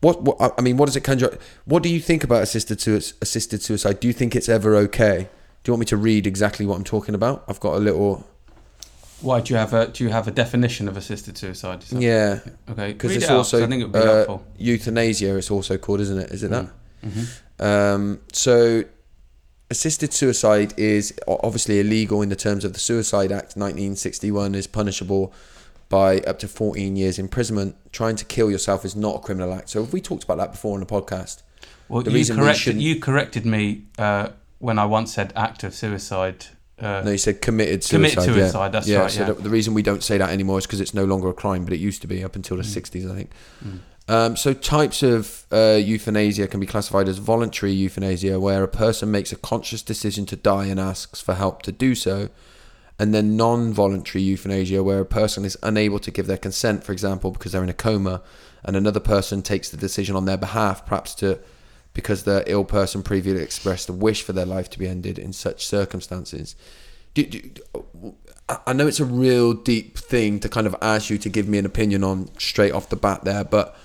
what, what I- mean, what does it conjure? What do you think about assisted sui- assisted suicide? Do you think it's ever okay? Do you want me to read exactly what I'm talking about? I've got a little. Why do you have a do you have a definition of assisted suicide? Yeah, Okay. because it's it out, I think it would be uh, helpful. euthanasia. It's also called, isn't it? Is it that? hmm Um, so, assisted suicide is obviously illegal in the terms of the Suicide Act 1961 is punishable by up to 14 years imprisonment. Trying to kill yourself is not a criminal act. So, have we talked about that before on the podcast? Well, The you we corrected shouldn't- you corrected me uh, when I once said act of suicide. Uh, No, you said committed suicide. Committed yeah. suicide, that's yeah, right, So yeah. the, the reason we don't say that anymore is because it's no longer a crime, but it used to be up until the 60s, I think. Mm. Um, so types of uh, euthanasia can be classified as voluntary euthanasia, where a person makes a conscious decision to die and asks for help to do so, and then non-voluntary euthanasia, where a person is unable to give their consent, for example, because they're in a coma, and another person takes the decision on their behalf, perhaps to because the ill person previously expressed a wish for their life to be ended in such circumstances. Do, do, I know it's a real deep thing to kind of ask you to give me an opinion on straight off the bat there, but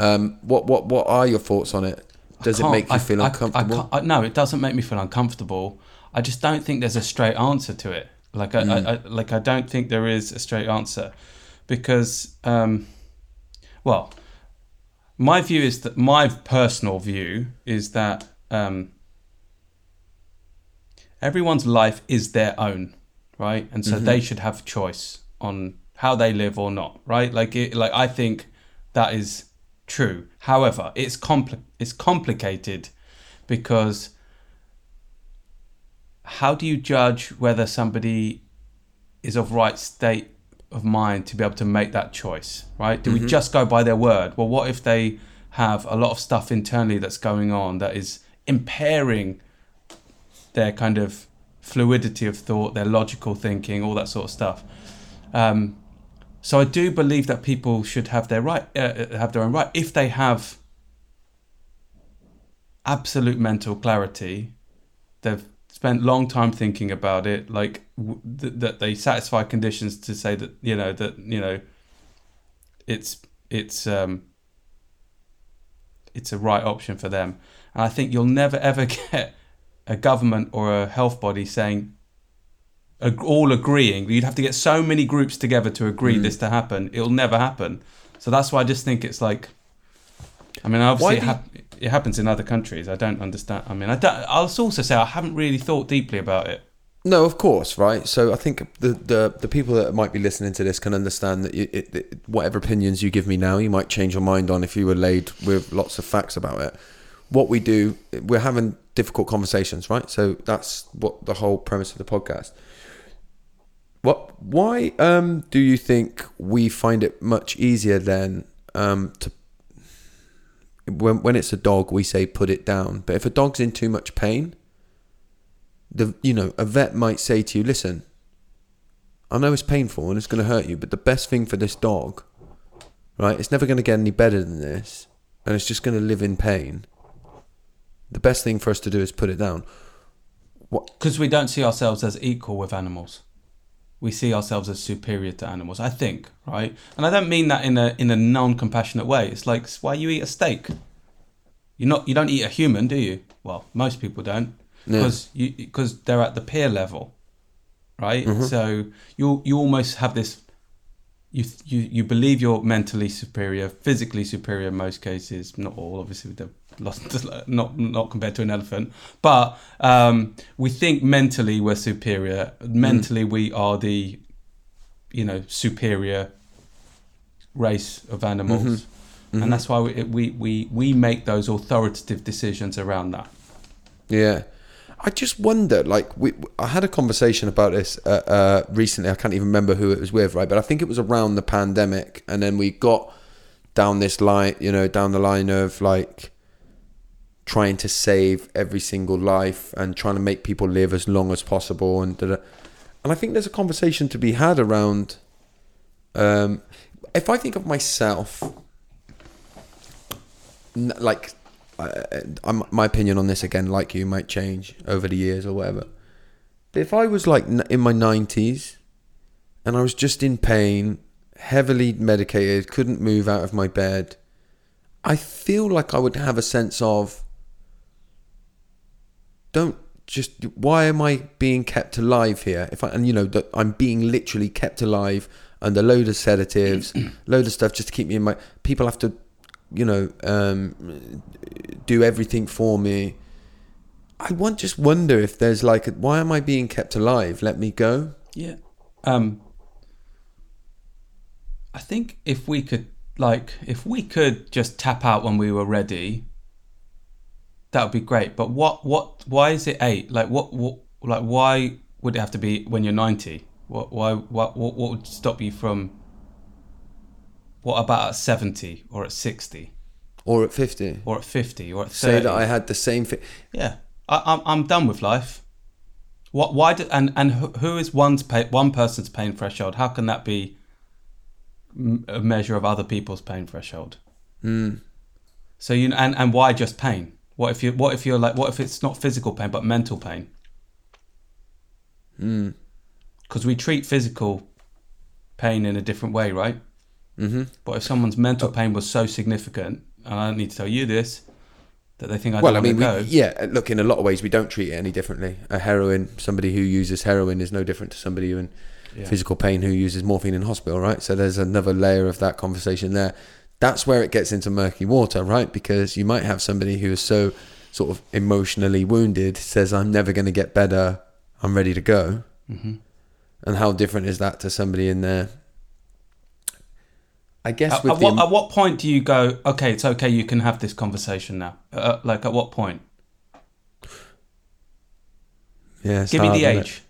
um, what what what are your thoughts on it? Does it make you I- feel I- I uncomfortable? I- no, it doesn't make me feel uncomfortable. I just don't think there's a straight answer to it. Like I, Mm. I, I like I don't think there is a straight answer because, um, well, my view is that my personal view is that um, everyone's life is their own, right? And so Mm-hmm. they should have choice on how they live or not, right? Like it, like I think that is true. However, it's compli- it's complicated because how do you judge whether somebody is of right state of mind to be able to make that choice, right? Do we just go by their word? Well, what if they have a lot of stuff internally that's going on that is impairing their kind of fluidity of thought, their logical thinking, all that sort of stuff. Um, so I do believe that people should have their right, uh, uh, have their own right if they have absolute mental clarity. They've spent long time thinking about it, like w- th- that they satisfy conditions to say that you know that you know it's it's um it's a right option for them. And I think you'll never ever get a government or a health body saying all agreeing. You'd have to get so many groups together to agree mm. this to happen. It'll never happen. So that's why I just think it's like. I mean, obviously, it, it happens in other countries. I don't understand. I mean, I don't, I'll also say I haven't really thought deeply about it. No, of course, right. So I think the the, the people that might be listening to this can understand that it, it, it, whatever opinions you give me now, you might change your mind on if you were laid with lots of facts about it. What we do, we're having difficult conversations, right? So that's what the whole premise of the podcast. What? Why um, do you think we find it much easier then um, to when when it's a dog, we say put it down. But if a dog's in too much pain, the you know a vet might say to you, listen, I know it's painful and it's going to hurt you, but the best thing for this dog, right? It's never going to get any better than this, and it's just going to live in pain. The best thing for us to do is put it down. because we don't see ourselves as equal with animals. We see ourselves as superior to animals. I think, right? And I don't mean that in a in a non-compassionate way. It's like it's why you eat a steak. You're not. You don't eat a human, do you? Well, most people don't, because you because they're at the peer level, right? Mm-hmm. So you you almost have this. You, you you believe you're mentally superior, physically superior in most cases, not all, obviously, they're lost, not not compared to an elephant, but um, we think mentally we're superior. Mentally, we are the, you know, superior race of animals, and that's why we, we we we make those authoritative decisions around that. Yeah. I just wonder, like, we, I had a conversation about this uh, uh, recently. I can't even remember who it was with, right? But I think it was around the pandemic. And then we got down this line, you know, down the line of like trying to save every single life and trying to make people live as long as possible. And, da-da. and I think there's a conversation to be had around, um, if I think of myself, like I'm, my opinion on this again, like you, might change over the years or whatever. But if I was like in my 90s and I was just in pain, heavily medicated, couldn't move out of my bed, I feel like I would have a sense of don't just why am I being kept alive here? If I and you know that I'm being literally kept alive under load of sedatives, load of stuff just to keep me in my. People have to, you know, um, do everything for me. I want just wonder if there's like, a, why am I being kept alive? Let me go. Yeah. Um I think if we could like if we could just tap out when we were ready, that would be great. But what what why is it eight? Like what what like why would it have to be when you're ninety? What why what what, what would stop you from what about at seventy or at sixty Or at 50. or at fifty or at 30? Say that I had the same thing. Yeah, I, I'm I'm done with life. What? Why? Do, and and who- who is one's pay, one person's pain threshold? How can that be a measure of other people's pain threshold? Mm. So you and and why just pain? What if you what if you're like what if it's not physical pain but mental pain? Mm. Because we treat physical pain in a different way, right? Mm-hmm. But if someone's mental pain was so significant, and I don't need to tell you this, that they think I Well, I mean, we, want to go. yeah, look, in a lot of ways, we don't treat it any differently. A heroin, somebody who uses heroin is no different to somebody who in Yeah. physical pain who uses morphine in hospital, right? So there's another layer of that conversation there. That's where it gets into murky water, right? Because you might have somebody who is so sort of emotionally wounded, says, I'm never going to get better, I'm ready to go. hmm And how different is that to somebody in there? I guess At, with at what, at what point do you go? Okay, it's okay. You can have this conversation now. Uh, like at what point? yeah, Give me the isn't it? age.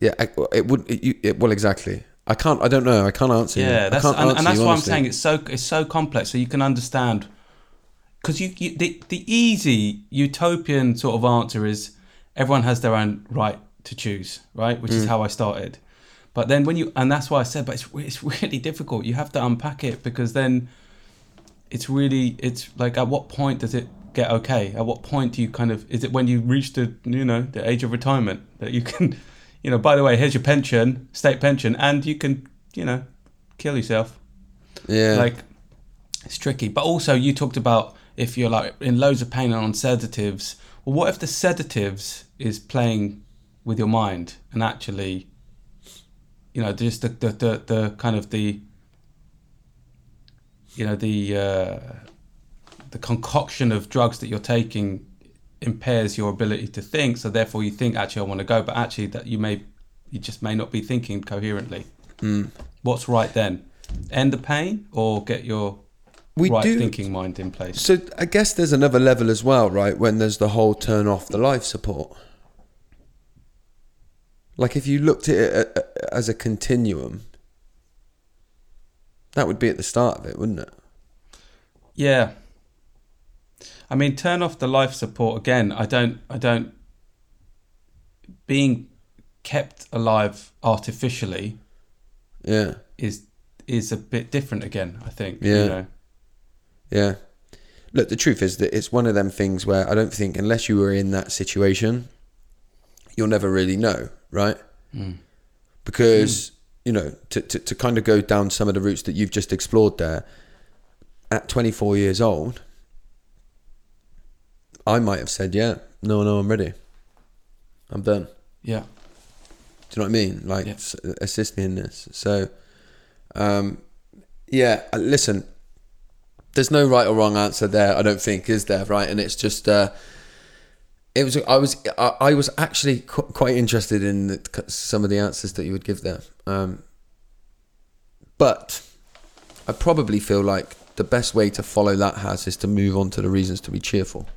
Yeah, it would. It, you, it, well, exactly. I can't. I don't know. I can't answer. you. Yeah, I that's and, and that's you, why I'm saying it's so it's so complex. So you can understand because you, you the the easy utopian sort of answer is everyone has their own right to choose, right? Which Mm. is how I started. But then when you and that's why I said, but it's it's really difficult. You have to unpack it because then it's really it's like at what point does it get okay? At what point do you kind of is it when you reach the you know the age of retirement that you can you know by the way here's your pension state pension and you can you know kill yourself. Yeah. like it's tricky. But also you talked about if you're like in loads of pain and on sedatives. Well what if the sedatives is playing with your mind and actually you know just the the, the, the kind of the you know the uh, the concoction of drugs that you're taking impairs your ability to think so therefore you think actually I want to go but actually that you may you just may not be thinking coherently Mm. what's right then end the pain or get your we right do. thinking mind in place So I guess there's another level as well, right? When there's the whole turn off the life support. Like if you looked at it a- a- as a continuum, that would be at the start of it, wouldn't it? yeah i mean turn off the life support again i don't i don't being kept alive artificially Yeah. is is a bit different again i think Yeah. you know Yeah. Look, the truth is that it's one of them things where I don't think unless you were in that situation, you'll never really know, right? Mm. Because, you know, to, to, to kind of go down some of the routes that you've just explored there, at 24 years old, I might have said, yeah, no, no, I'm ready. I'm done. yeah Do you know what I mean? Like, Yeah. assist me in this. So, um, yeah, uh, listen, there's no right or wrong answer there. I don't think is there, right? And it's just, uh, it was. I was. I, I was actually qu- quite interested in the, some of the answers that you would give there. Um, but I probably feel like the best way to follow that has is to move on to the reasons to be cheerful.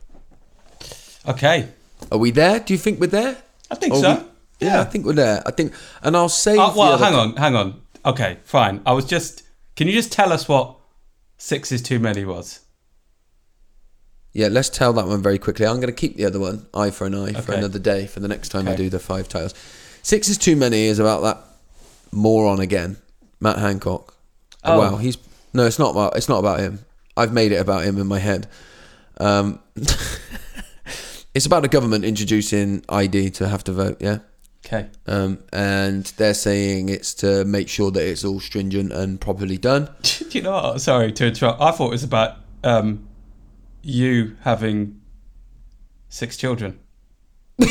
Okay Are we there? Do you think we're there? i think Or so we- yeah, I think we're there. I think, and I'll say. Uh, well hang on hang on okay fine i was just can you just tell us what six is too many was Yeah, let's tell that one very quickly. I'm going to keep the other one, eye for an eye, for another day, for the next time I do the five titles. Six is too many is about that moron again, Matt Hancock. Oh. Wow, he's no, it's not about it's not about him. I've made it about him in my head. Um, it's about the government introducing ID to have to vote. Yeah, okay um, and they're saying it's to make sure that it's all stringent and properly done. Do you know what? Sorry to interrupt. I thought it was about um, you having six children. I,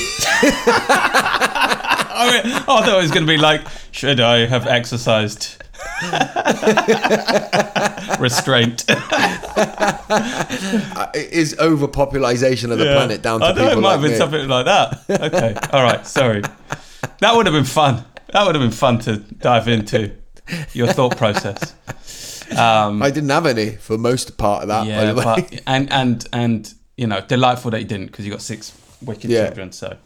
mean, I thought it was going to be like, should I have exercised restraint? Uh, is overpopulation of the Yeah. planet down to I know people it might like have been me. something like that. Okay, all right. Sorry. That would have been fun. That would have been fun to dive into your thought process. Um, I didn't have any for most part of that. by yeah, the way. but and and and you know, delightful that you didn't because you got six wicked Yeah. children. So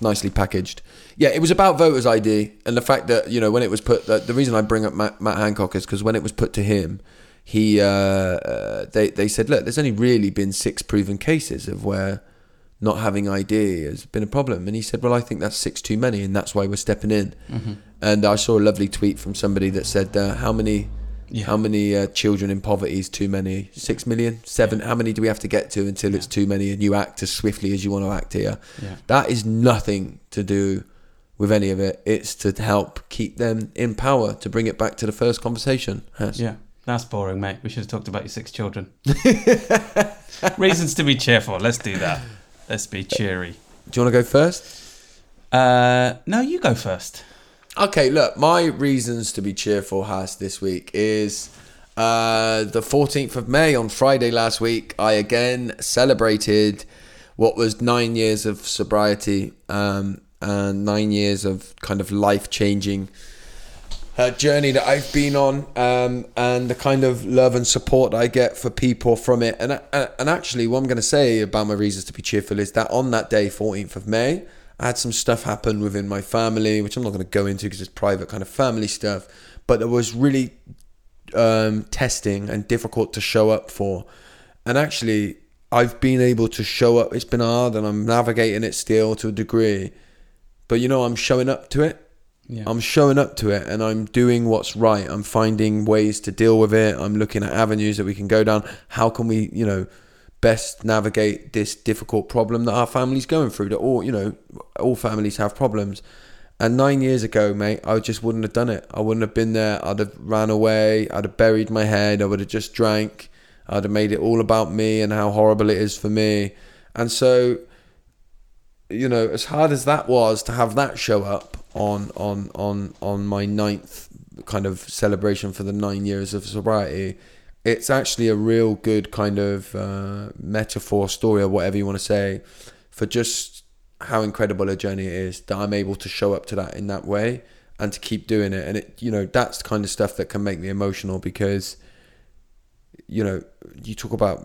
nicely packaged. Yeah, it was about voters' ID and the fact that you know when it was put. The, the reason I bring up Matt, Matt Hancock is because when it was put to him, he uh, uh, they they said, look, there's only really been six proven cases of where not having ID has been a problem, and he said, well, I think that's six too many, and that's why we're stepping in. Mm-hmm. And I saw a lovely tweet from somebody that said, uh, how many. Yeah. How many uh, children in poverty is too many? Six million, seven. How many do we have to get to until it's too many and you act as swiftly as you want to act here? yeah, That is nothing to do with any of it. It's to help keep them in power, to bring it back to the first conversation. Has. yeah, that's boring, mate. We should have talked about your six children. Reasons to be cheerful. Let's do that. Let's be cheery. Do you want to go first? Uh, no, you go first. Okay, look, my reasons to be cheerful has this week is uh, the 14th of May on Friday last week. I again celebrated what was nine years of sobriety. Um, and nine years of kind of life changing uh, journey that I've been on, um, and the kind of love and support I get for people from it. And uh, and actually, what I'm going to say about my reasons to be cheerful is that on that day, 14th of May, I had some stuff happen within my family, which I'm not going to go into because it's private kind of family stuff. But it was really um, testing and difficult to show up for. And actually, I've been able to show up. It's been hard, and I'm navigating it still to a degree. But you know, I'm showing up to it. Yeah. I'm showing up to it, and I'm doing what's right. I'm finding ways to deal with it. I'm looking at avenues that we can go down. How can we, you know, best navigate this difficult problem that our family's going through? That all, you know, all families have problems. And nine years ago, mate, I just wouldn't have done it. I wouldn't have been there. I'd have ran away. I'd have buried my head. I would have just drank. I'd have made it all about me and how horrible it is for me. And so, you know, as hard as that was to have that show up on on on on my ninth kind of celebration for the nine years of sobriety, it's actually a real good kind of uh, metaphor story or whatever you want to say for just how incredible a journey it is that I'm able to show up to that in that way and to keep doing it. And it, you know, that's the kind of stuff that can make me emotional because, you know, you talk about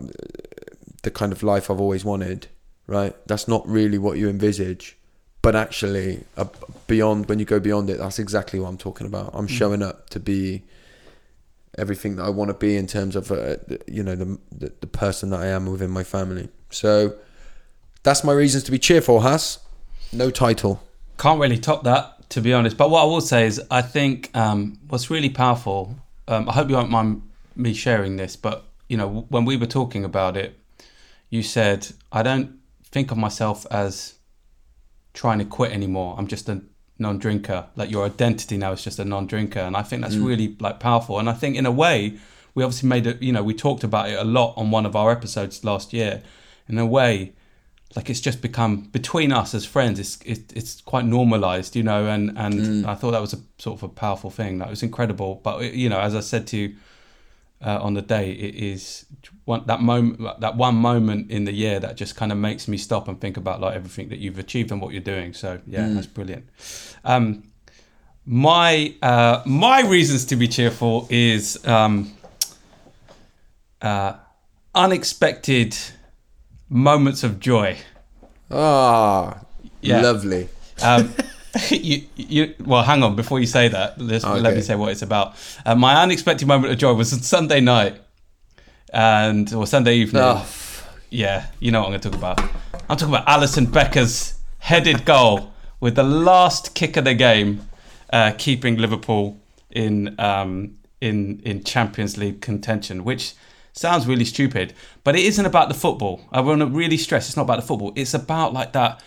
the kind of life I've always wanted, right? That's not really what you envisage. But actually, uh, beyond when you go beyond it, that's exactly what I'm talking about. I'm showing up to be everything that I want to be in terms of, uh, you know, the, the the person that I am within my family. So that's my reasons to be cheerful, Has. No title. Can't really top that, to be honest. But what I will say is, I think um, what's really powerful. Um, I hope you won't mind me sharing this, but you know, when we were talking about it, you said I don't think of myself as trying to quit anymore. I'm just a non-drinker. Like your identity now is just a non-drinker, and I think that's mm. really like powerful. And I think in a way, we obviously made it. You know, we talked about it a lot on one of our episodes last year. In a way, like it's just become between us as friends. It's it, it's quite normalized, you know. And and mm. I thought that was a sort of a powerful thing. That was incredible. But you know, as I said to you uh, on the day, it is one that moment, that one moment in the year that just kind of makes me stop and think about like everything that you've achieved and what you're doing. So yeah, that's brilliant. Um, my uh, my reasons to be cheerful is um, uh, unexpected moments of joy. Ah, Yeah. lovely. Um, you, you, well, hang on. Before you say that, let's, let me say what it's about. Uh, my unexpected moment of joy was on Sunday night, and or Sunday evening. Oh, Yeah, you know what I'm going to talk about. I'm talking about Alisson Becker's headed goal with the last kick of the game, uh, keeping Liverpool in um, in in Champions League contention, which sounds really stupid, but it isn't about the football. I want to really stress it's not about the football. It's about like that.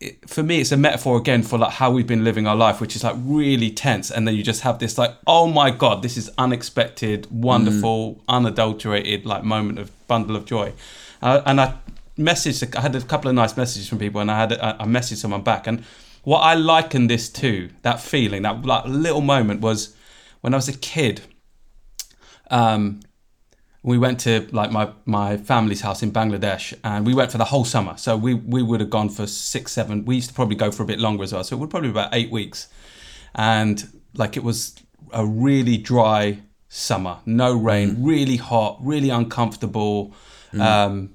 It, for me, it's a metaphor again for like how we've been living our life, which is like really tense, and then you just have this like, oh my god, this is unexpected, wonderful, unadulterated like moment of bundle of joy. Uh, and I messaged, I had a couple of nice messages from people, and I had I I messaged someone back, and what I liken this to, that feeling, that like little moment, was when I was a kid. Um, we went to like my my family's house in Bangladesh, and we went for the whole summer. So we we would have gone for six, seven. We used to probably go for a bit longer as well. So it would probably be about eight weeks, and like it was a really dry summer, no rain, really hot, really uncomfortable. Um,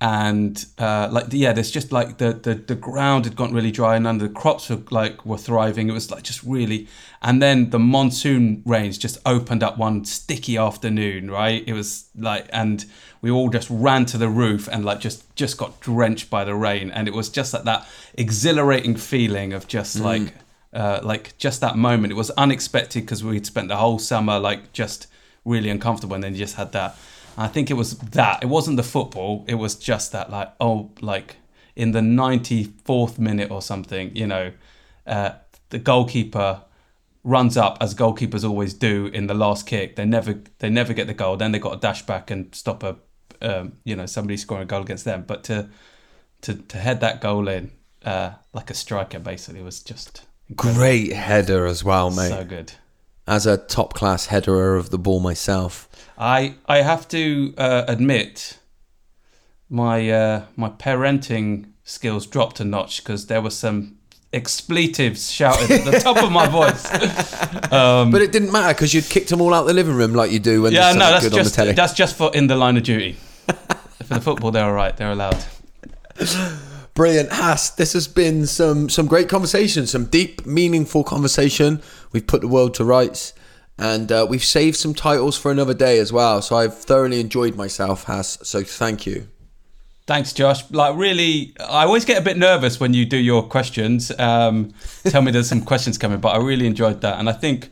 and uh, like yeah, there's just like the, the the ground had gotten really dry, and none of the crops were like were thriving. It was like just really, and then the monsoon rains just opened up one sticky afternoon, right? It was like, and we all just ran to the roof and like just just got drenched by the rain, and it was just like that exhilarating feeling of just like uh, like just that moment. It was unexpected because we'd spent the whole summer like just really uncomfortable, and then you just had that. I think it was that. It wasn't the football. It was just that, like, oh, like in the 94th minute or something, you know, uh, the goalkeeper runs up as goalkeepers always do in the last kick. They never, they never get the goal. Then they got to dash back and stop a, um, you know, somebody scoring a goal against them. But to, to, to head that goal in uh, like a striker, basically, was just incredible. great header as well, mate. so good. As a top class headerer of the ball myself. I I have to uh, admit my uh, my parenting skills dropped a notch because there were some expletives shouted at the top of my voice. Um, But it didn't matter because you'd kicked them all out the living room like you do when yeah, no, that's good on the just telly. that's just for in the line of duty. for the football, they're all right. They're allowed. Brilliant, Haas. This has been some some great conversation, some deep, meaningful conversation. We've put the world to rights, and uh, we've saved some titles for another day as well. So I've thoroughly enjoyed myself, Haas. So thank you. Thanks, Josh. Like, really, I always get a bit nervous when you do your questions. Um, tell me there's some questions coming, but I really enjoyed that, and I think,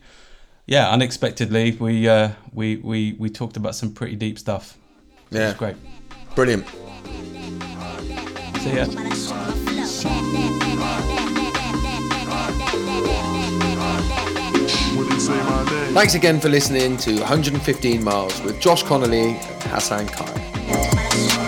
yeah, unexpectedly, we uh, we we we talked about some pretty deep stuff. So Yeah. great. Brilliant. See ya. Wouldn't say my name. Thanks again for listening to 115 Miles with Josh Connolly and Hassan Khan.